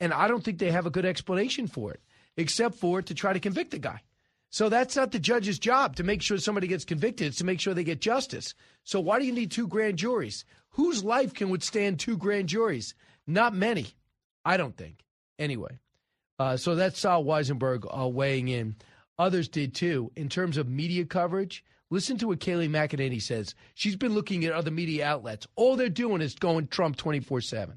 And I don't think they have a good explanation for it, except for to try to convict the guy. So that's not the judge's job to make sure somebody gets convicted. It's to make sure they get justice. So why do you need two grand juries? Whose life can withstand two grand juries? Not many, I don't think. Anyway, uh, so that's Sol Wisenberg uh, weighing in. Others did too. In terms of media coverage, Listen to what Kayleigh McEnany says. She's been looking at other media outlets. All they're doing is going Trump 24 7.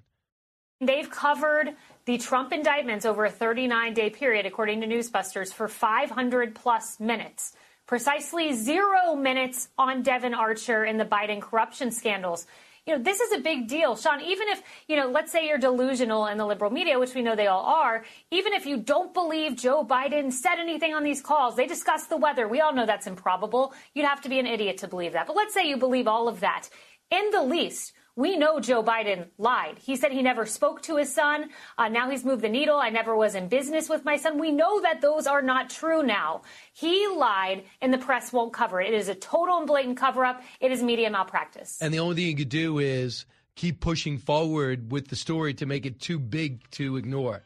They've covered the Trump indictments over a 39 day period, according to Newsbusters, for 500 plus minutes. Precisely zero minutes on Devon Archer and the Biden corruption scandals. You know, this is a big deal. Sean, even if, you know, let's say you're delusional in the liberal media, which we know they all are, even if you don't believe Joe Biden said anything on these calls, they discussed the weather. We all know that's improbable. You'd have to be an idiot to believe that. But let's say you believe all of that. In the least, we know Joe Biden lied. He said he never spoke to his son. Uh, now he's moved the needle. I never was in business with my son. We know that those are not true now. He lied, and the press won't cover it. It is a total and blatant cover up. It is media malpractice. And the only thing you could do is keep pushing forward with the story to make it too big to ignore.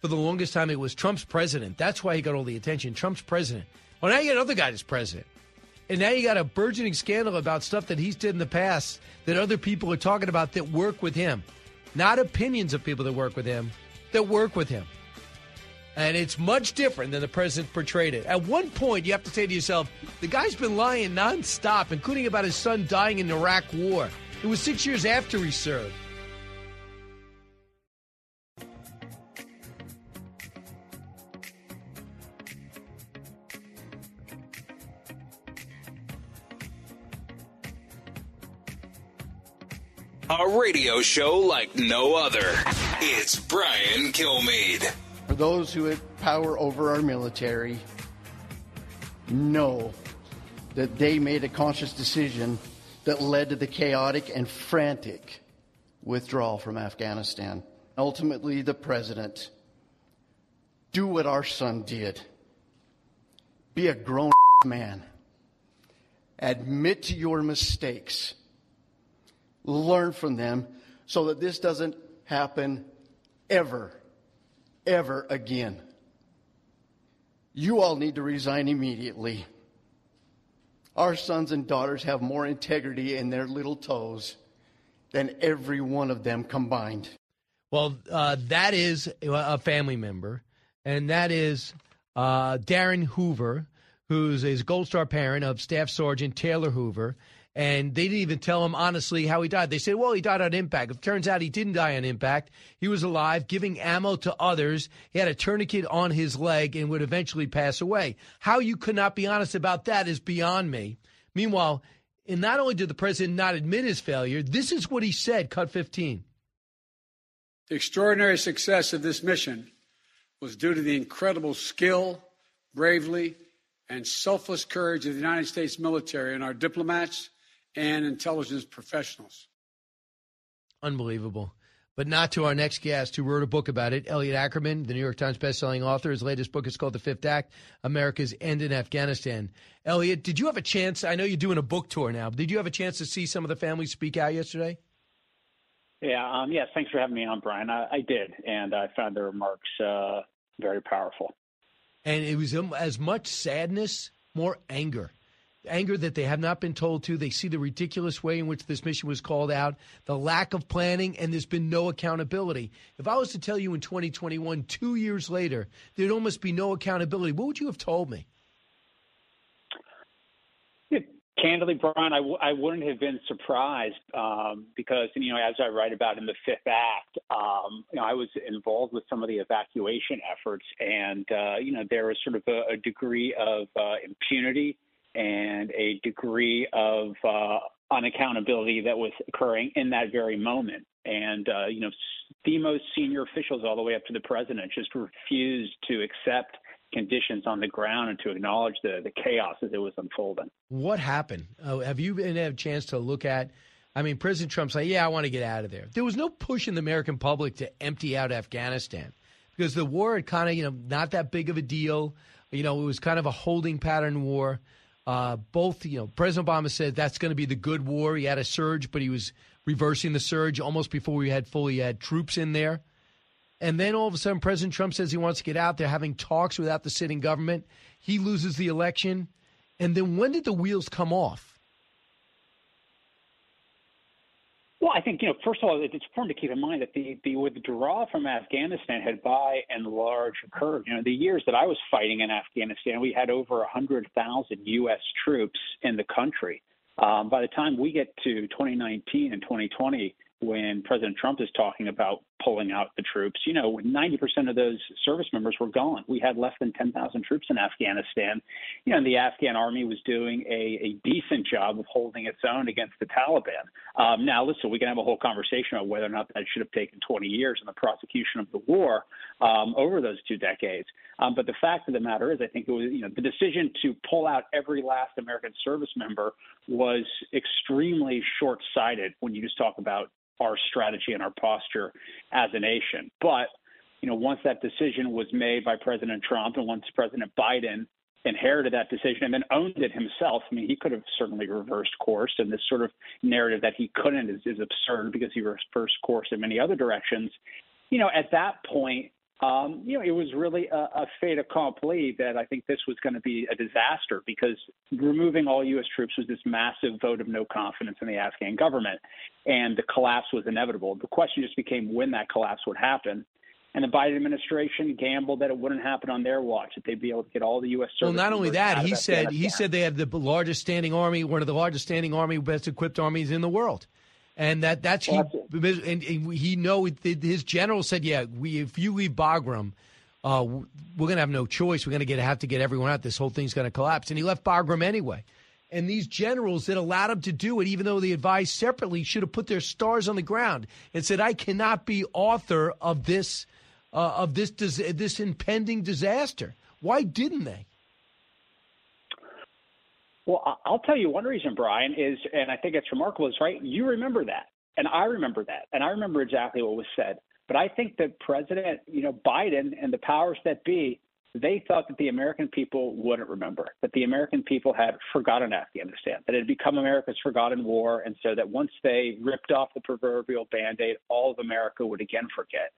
For the longest time, it was Trump's president. That's why he got all the attention. Trump's president. Well, now you got another guy as president. And now you got a burgeoning scandal about stuff that he's did in the past that other people are talking about that work with him. Not opinions of people that work with him, that work with him. And it's much different than the president portrayed it. At one point, you have to say to yourself, the guy's been lying nonstop, including about his son dying in the Iraq War. It was six years after he served. A radio show like no other. It's Brian Kilmeade. For those who have power over our military, know that they made a conscious decision that led to the chaotic and frantic withdrawal from Afghanistan. Ultimately, the president, do what our son did. Be a grown man. Admit to your mistakes learn from them so that this doesn't happen ever, ever again. You all need to resign immediately. Our sons and daughters have more integrity in their little toes than every one of them combined. Well, uh, that is a family member, and that is uh, Darin Hoover, who's a Gold Star parent of Staff Sergeant Taylor Hoover and they didn't even tell him honestly how he died. They said, well, he died on impact. It turns out he didn't die on impact. He was alive, giving ammo to others. He had a tourniquet on his leg and would eventually pass away. How you could not be honest about that is beyond me. Meanwhile, and not only did the president not admit his failure, this is what he said, cut 15. The extraordinary success of this mission was due to the incredible skill, bravery, and selfless courage of the United States military and our diplomats, and intelligence professionals. Unbelievable. But not to our next guest who wrote a book about it, Elliot Ackerman, the New York Times bestselling author. His latest book is called The Fifth Act America's End in Afghanistan. Elliot, did you have a chance? I know you're doing a book tour now, but did you have a chance to see some of the families speak out yesterday? Yeah, um, yes, thanks for having me on, Brian. I, I did, and I found the remarks uh, very powerful. And it was um, as much sadness, more anger anger that they have not been told to. They see the ridiculous way in which this mission was called out, the lack of planning, and there's been no accountability. If I was to tell you in 2021, two years later, there'd almost be no accountability, what would you have told me? Candidly, Brian, I w- I wouldn't have been surprised um, because, you know, as I write about in the Fifth Act, um, you know, I was involved with some of the evacuation efforts, and uh, you know, there was sort of a, a degree of uh, impunity and a degree of uh, unaccountability that was occurring in that very moment. And, uh, you know, the most senior officials, all the way up to the president, just refused to accept conditions on the ground and to acknowledge the, the chaos as it was unfolding. What happened? Uh, have you been had a chance to look at? I mean, President Trump's like, yeah, I want to get out of there. There was no push in the American public to empty out Afghanistan because the war had kind of, you know, not that big of a deal. You know, it was kind of a holding pattern war. Uh, both, you know, President Obama said that's going to be the good war. He had a surge, but he was reversing the surge almost before we had fully had troops in there. And then all of a sudden, President Trump says he wants to get out there, having talks without the sitting government. He loses the election. And then when did the wheels come off? Well, I think, you know, first of all, it's important to keep in mind that the, the withdrawal from Afghanistan had by and large occurred. You know, the years that I was fighting in Afghanistan, we had over 100,000 U.S. troops in the country. Um, by the time we get to 2019 and 2020, when President Trump is talking about pulling out the troops. You know, 90% of those service members were gone. We had less than 10,000 troops in Afghanistan. You know, and the Afghan army was doing a, a decent job of holding its own against the Taliban. Um, now, listen, we can have a whole conversation about whether or not that should have taken 20 years in the prosecution of the war um, over those two decades. Um, but the fact of the matter is, I think it was, you know, the decision to pull out every last American service member was extremely short sighted when you just talk about our strategy and our posture as a nation. But you know, once that decision was made by President Trump and once President Biden inherited that decision and then owned it himself, I mean, he could have certainly reversed course. And this sort of narrative that he couldn't is, is absurd because he reversed course in many other directions. You know, at that point, um, you know, it was really a, a fait accompli that I think this was going to be a disaster because removing all U.S. troops was this massive vote of no confidence in the Afghan government, and the collapse was inevitable. The question just became when that collapse would happen. And the Biden administration gambled that it wouldn't happen on their watch; that they'd be able to get all the U.S. Well, not only that, he said he said they had the largest standing army, one of the largest standing army, best equipped armies in the world, and that that's he and, and he know his general said, yeah, we if you leave Bagram, uh, we're gonna have no choice. We're gonna get have to get everyone out. This whole thing's gonna collapse, and he left Bagram anyway. And these generals that allowed him to do it, even though they advised separately, should have put their stars on the ground and said, "I cannot be author of this, uh, of this, this impending disaster." Why didn't they? Well, I'll tell you one reason, Brian, is, and I think it's remarkable, is right. You remember that, and I remember that, and I remember exactly what was said. But I think that President, you know, Biden and the powers that be, they thought that the American people wouldn't remember, that the American people had forgotten Afghanistan, that it had become America's forgotten war, and so that once they ripped off the proverbial band-aid, all of America would again forget.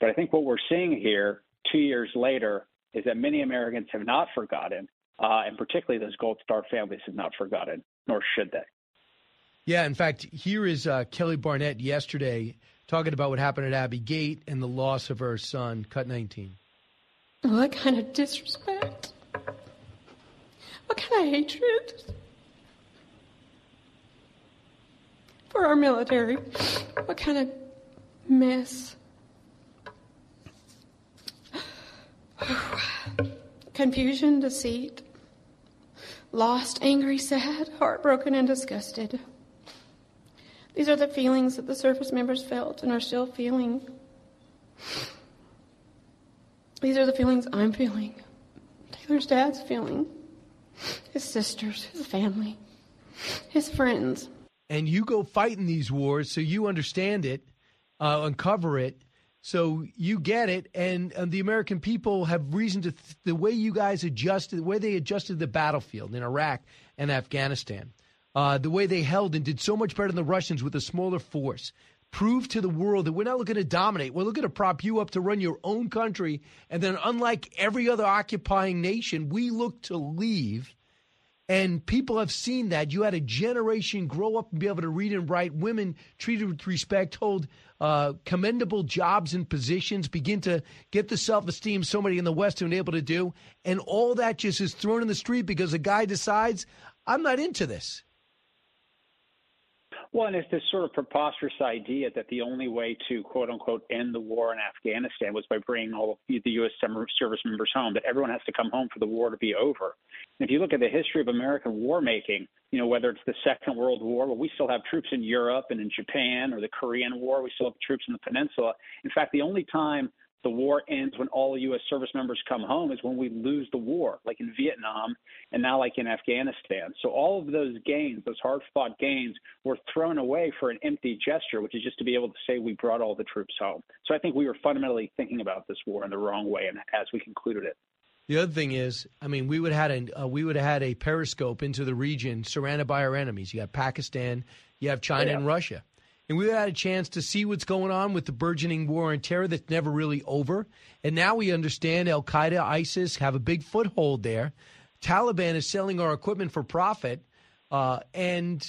But I think what we're seeing here, two years later, is that many Americans have not forgotten, uh, and particularly those Gold Star families have not forgotten, nor should they. Yeah, in fact, here is uh, Kelly Barnett yesterday talking about what happened at Abbey Gate and the loss of her son, Cut 19. What kind of disrespect? What kind of hatred for our military? What kind of mess? Confusion, deceit, lost, angry, sad, heartbroken, and disgusted. These are the feelings that the service members felt and are still feeling. These are the feelings I'm feeling. Taylor's dad's feeling. His sisters, his family, his friends. And you go fight in these wars so you understand it, uh, uncover it, so you get it. And, and the American people have reason to, th- the way you guys adjusted, the way they adjusted the battlefield in Iraq and Afghanistan, uh, the way they held and did so much better than the Russians with a smaller force. Prove to the world that we're not looking to dominate. We're looking to prop you up to run your own country. And then, unlike every other occupying nation, we look to leave. And people have seen that. You had a generation grow up and be able to read and write, women treated with respect, hold uh, commendable jobs and positions, begin to get the self esteem somebody in the West been able to do. And all that just is thrown in the street because a guy decides, I'm not into this. And it's this sort of preposterous idea that the only way to quote unquote end the war in Afghanistan was by bringing all the U.S. service members home, that everyone has to come home for the war to be over. And if you look at the history of American war making, you know, whether it's the Second World War, well, we still have troops in Europe and in Japan, or the Korean War, we still have troops in the peninsula. In fact, the only time the war ends when all U.S. service members come home is when we lose the war, like in Vietnam and now like in Afghanistan. So all of those gains, those hard fought gains, were thrown away for an empty gesture, which is just to be able to say we brought all the troops home. So I think we were fundamentally thinking about this war in the wrong way, and as we concluded it. The other thing is, I mean, we would have had a uh, we would have had a periscope into the region surrounded by our enemies. You have Pakistan, you have China Yeah. and Russia, and we had a chance to see what's going on with the burgeoning war on terror that's never really over. And now we understand Al Qaeda, ISIS have a big foothold there. Taliban is selling our equipment for profit, uh, and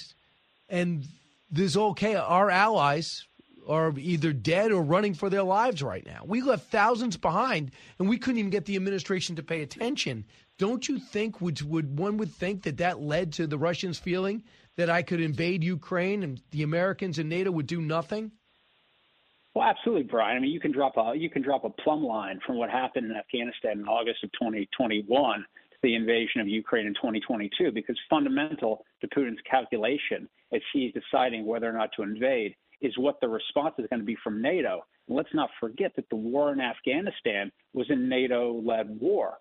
and this okay. Our allies are either dead or running for their lives right now. We left thousands behind, and we couldn't even get the administration to pay attention. Don't you think would would one would think that that led to the Russians feeling that I could invade Ukraine and the Americans and NATO would do nothing? Well, absolutely, Brian. I mean, you can drop a you can drop a plumb line from what happened in Afghanistan in August of 2021 to the invasion of Ukraine in 2022, because fundamental to Putin's calculation as he's deciding whether or not to invade is what the response is going to be from NATO. And let's not forget that the war in Afghanistan was a NATO-led war.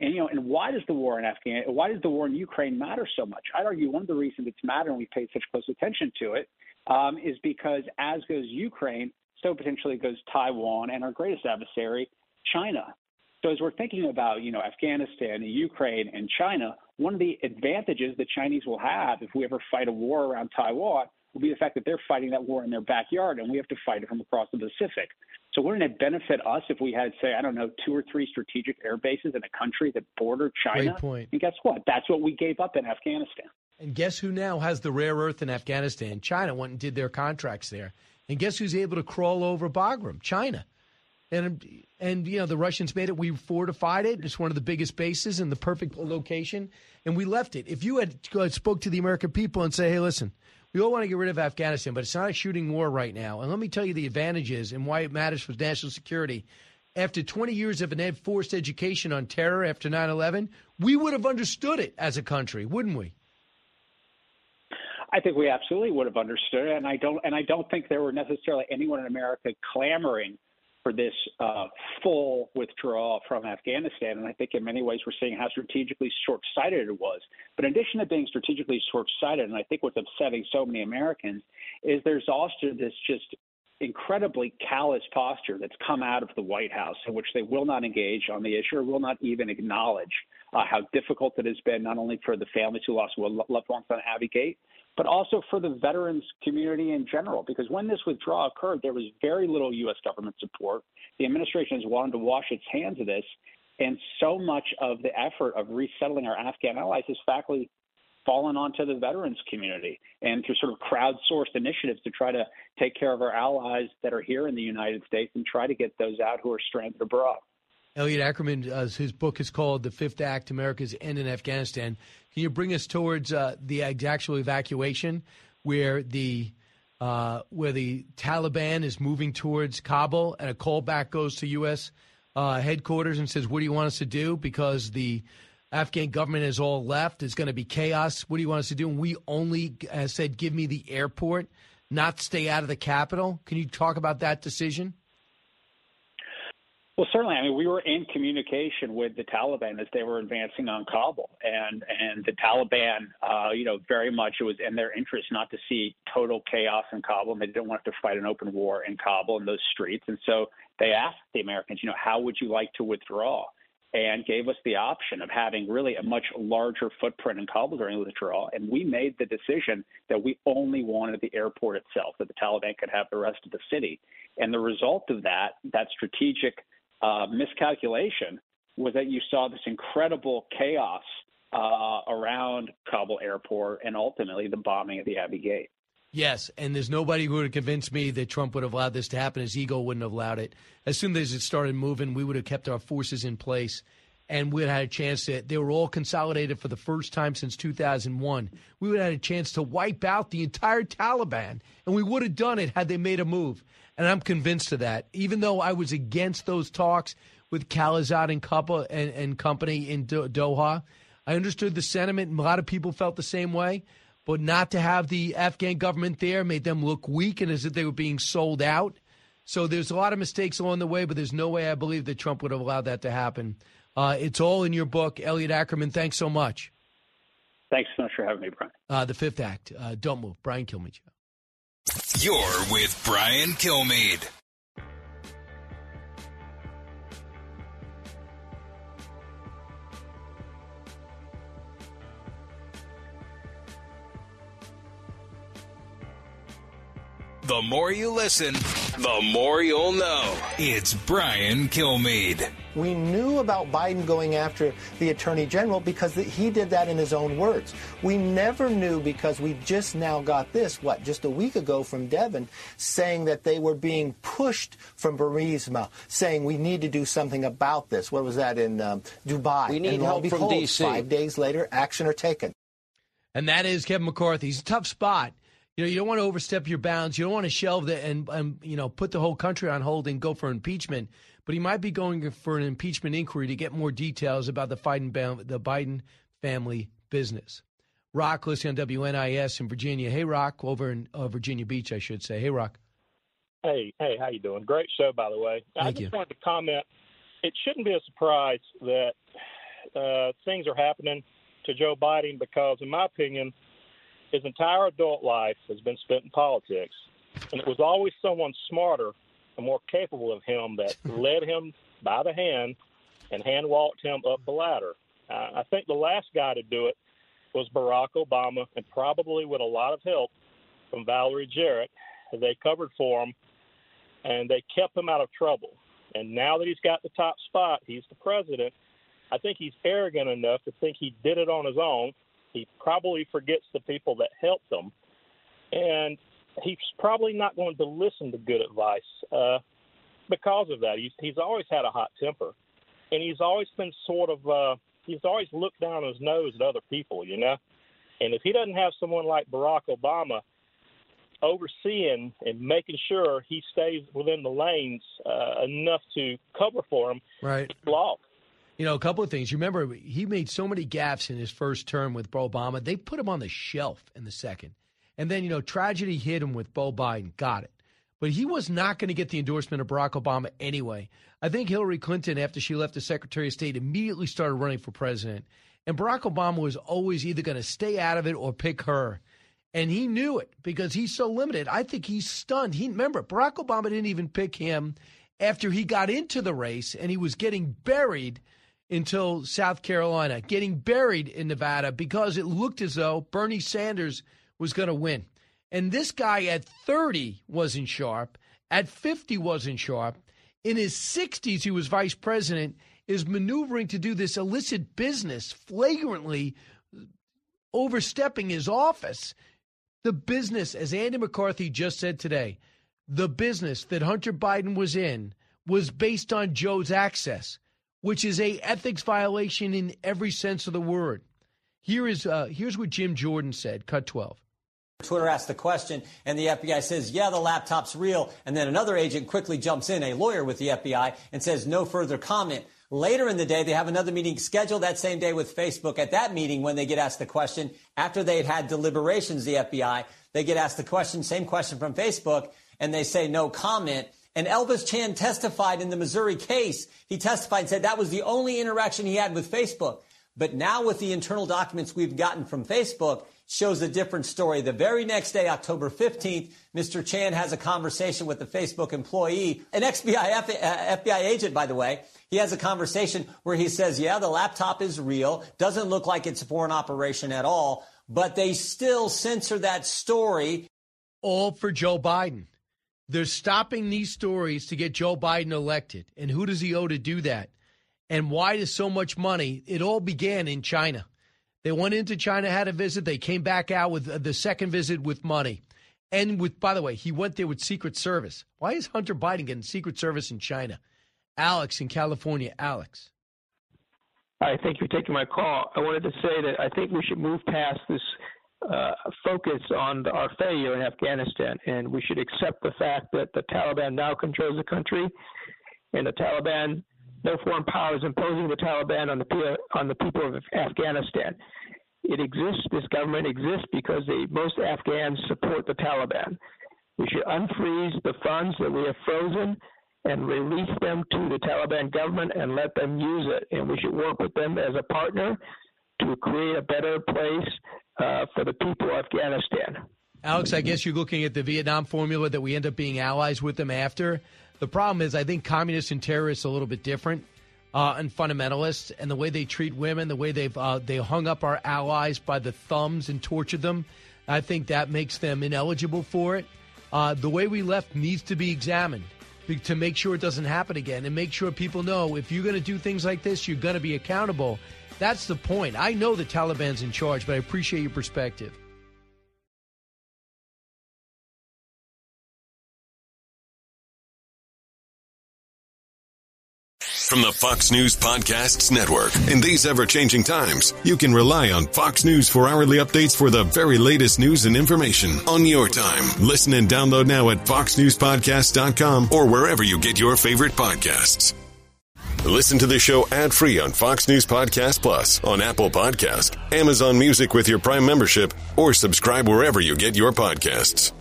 And you know, and why does the war in Afghanistan, why does the war in Ukraine matter so much? I'd argue one of the reasons it's mattered and we paid such close attention to it um, is because as goes Ukraine, so potentially goes Taiwan and our greatest adversary, China. So as we're thinking about, you know, Afghanistan, Ukraine, and China, one of the advantages the Chinese will have if we ever fight a war around Taiwan will be the fact that they're fighting that war in their backyard, and we have to fight it from across the Pacific. So wouldn't it benefit us if we had, say, I don't know, two or three strategic air bases in a country that bordered China? Great point. And guess what? That's what we gave up in Afghanistan. And guess who now has the rare earth in Afghanistan? China went and did their contracts there. And guess who's able to crawl over Bagram? China. And and you know the Russians made it. We fortified it. It's one of the biggest bases in the perfect location, and we left it. If you had uh, spoke to the American people and say, "Hey, listen, we all want to get rid of Afghanistan, but it's not a shooting war right now," and let me tell you the advantages and why it matters for national security. After 20 years of an forced education on terror after 9/11, we would have understood it as a country, wouldn't we? I think we absolutely would have understood it, and I don't. And I don't think there were necessarily anyone in America clamoring for this uh, full withdrawal from Afghanistan. And I think in many ways we're seeing how strategically short-sighted it was. But in addition to being strategically short-sighted, and I think what's upsetting so many Americans is there's also this just incredibly callous posture that's come out of the White House in which they will not engage on the issue or will not even acknowledge uh, how difficult it has been not only for the families who lost loved ones on Abbey Gate, but also for the veterans community in general. Because when this withdrawal occurred, there was very little U.S. government support. The administration has wanted to wash its hands of this, and so much of the effort of resettling our Afghan allies has factly fallen onto the veterans community and through sort of crowdsourced initiatives to try to take care of our allies that are here in the United States and try to get those out who are stranded abroad. Elliot Ackerman, uh, his book is called The Fifth Act America's End in Afghanistan. Can you bring us towards uh, the actual evacuation where the uh, where the Taliban is moving towards Kabul and a callback goes to U.S. Uh, headquarters and says, What do you want us to do? Because the Afghan government has all left. It's going to be chaos. What do you want us to do? And we only uh, said, Give me the airport, not stay out of the capital. Can you talk about that decision? Well, certainly. I mean, we were in communication with the Taliban as they were advancing on Kabul, and and the Taliban, uh, you know, very much it was in their interest not to see total chaos in Kabul, they didn't want to fight an open war in Kabul in those streets, and so they asked the Americans, you know, how would you like to withdraw? And gave us the option of having really a much larger footprint in Kabul during the withdrawal. And we made the decision that we only wanted the airport itself, that the Taliban could have the rest of the city. And the result of that, that strategic uh, miscalculation was that you saw this incredible chaos uh, around Kabul airport and ultimately the bombing of the Abbey Gate. Yes, and there's nobody who would have convinced me that Trump would have allowed this to happen. His ego wouldn't have allowed it. As soon as it started moving, we would have kept our forces in place and we would had a chance to. They were all consolidated for the first time since 2001. We would have had a chance to wipe out the entire Taliban, and we would have done it had they made a move. And I'm convinced of that. Even though I was against those talks with Khalilzad and, Kuppa and, and company in Do- Doha, I understood the sentiment. A lot of people felt the same way. But not to have the Afghan government there made them look weak and as if they were being sold out. So there's a lot of mistakes along the way, but there's no way I believe that Trump would have allowed that to happen. Uh, it's all in your book. Elliot Ackerman, thanks so much. Thanks so much for having me, Brian. Uh, the Fifth Act. Uh, don't move. Brian Kilmeade. You're with Brian Kilmeade. The more you listen, the more you'll know. It's Brian Kilmeade. We knew about Biden going after the attorney general because he did that in his own words. We never knew because we just now got this, what, just a week ago from Devon, saying that they were being pushed from Burisma, saying we need to do something about this. What was that in um, Dubai? We need and help behold, from D.C. Five days later, action are taken. And that is Kevin McCarthy. He's a tough spot. You know, you don't want to overstep your bounds. You don't want to shelve the and, and you know put the whole country on hold and go for impeachment. But he might be going for an impeachment inquiry to get more details about the Biden the Biden family business. Rock listening on WNIS in Virginia. Hey, Rock, over in uh, Virginia Beach, I should say. Hey, Rock. Hey, hey, how you doing? Great show, by the way. Thank I just you. wanted to comment. It shouldn't be a surprise that uh, things are happening to Joe Biden because, in my opinion, his entire adult life has been spent in politics, and it was always someone smarter and more capable of him that led him by the hand and hand walked him up the ladder. Uh, I think the last guy to do it was Barack Obama, and probably with a lot of help from Valerie Jarrett. They covered for him, and they kept him out of trouble. And now that he's got the top spot, he's the president. I think he's arrogant enough to think he did it on his own. He probably forgets the people that helped him, and he's probably not going to listen to good advice uh, because of that. He's he's always had a hot temper, and he's always been sort of uh, he's always looked down his nose at other people, you know. And if he doesn't have someone like Barack Obama overseeing and making sure he stays within the lanes uh, enough to cover for him, Right. Block. You know, a couple of things. You remember he made so many gaffes in his first term with Obama. They put him on the shelf in the second. And then, you know, tragedy hit him with Beau Biden. Got it. But he was not going to get the endorsement of Barack Obama anyway. I think Hillary Clinton, after she left the Secretary of State, immediately started running for president. And Barack Obama was always either going to stay out of it or pick her. And he knew it because he's so limited. I think he's stunned. He remember Barack Obama didn't even pick him after he got into the race and he was getting buried until South Carolina, getting buried in Nevada because it looked as though Bernie Sanders was going to win. And this guy at 30 wasn't sharp, at 50 wasn't sharp. In his 60s, he was vice president, is maneuvering to do this illicit business, flagrantly overstepping his office. The business, as Andy McCarthy just said today, the business that Hunter Biden was in was based on Joe's access, which is a ethics violation in every sense of the word. Here is uh, here's what Jim Jordan said. Cut twelve. Twitter asked the question, and the FBI says, yeah, the laptop's real. And then another agent quickly jumps in, a lawyer with the FBI, and says, no further comment. Later in the day, they have another meeting scheduled that same day with Facebook. At that meeting, when they get asked the question, after they had had deliberations, the FBI, they get asked the question, same question from Facebook, and they say no comment. And Elvis Chan testified in the Missouri case. He testified and said that was the only interaction he had with Facebook. But now with the internal documents we've gotten from Facebook, shows a different story. The very next day, October 15th, Mr. Chan has a conversation with the Facebook employee, an FBI, FBI agent, by the way. He has a conversation where he says, yeah, the laptop is real, doesn't look like it's a foreign operation at all, but they still censor that story. All for Joe Biden. They're stopping these stories to get Joe Biden elected. And who does he owe to do that? And why does so much money? It all began in China. They went into China, had a visit. They came back out with uh, the second visit with money. And with, by the way, he went there with Secret Service. Why is Hunter Biden getting Secret Service in China? Alex in California. Alex. Hi, thank you for taking my call. I wanted to say that I think we should move past this uh, focus on our failure in Afghanistan, and we should accept the fact that the Taliban now controls the country, and the Taliban, no foreign power is imposing the Taliban on the on the people of Afghanistan. It exists. This government exists because they, most Afghans support the Taliban. We should unfreeze the funds that we have frozen and release them to the Taliban government and let them use it. And we should work with them as a partner to create a better place uh, for the people of Afghanistan. Alex, I guess you're looking at the Vietnam formula that we end up being allies with them after. The problem is, I think communists and terrorists are a little bit different, uh, and fundamentalists, and the way they treat women, the way they've uh, they hung up our allies by the thumbs and tortured them. I think that makes them ineligible for it. Uh, the way we left needs to be examined to make sure it doesn't happen again, and make sure people know if you're going to do things like this, you're going to be accountable. That's the point. I know the Taliban's in charge, but I appreciate your perspective. From the Fox News Podcasts Network. In these ever changing times, you can rely on Fox News for hourly updates for the very latest news and information on your time. Listen and download now at foxnewspodcast.com or wherever you get your favorite podcasts. Listen to the show ad free on Fox News Podcast Plus, on Apple Podcast, Amazon Music with your Prime membership, or subscribe wherever you get your podcasts.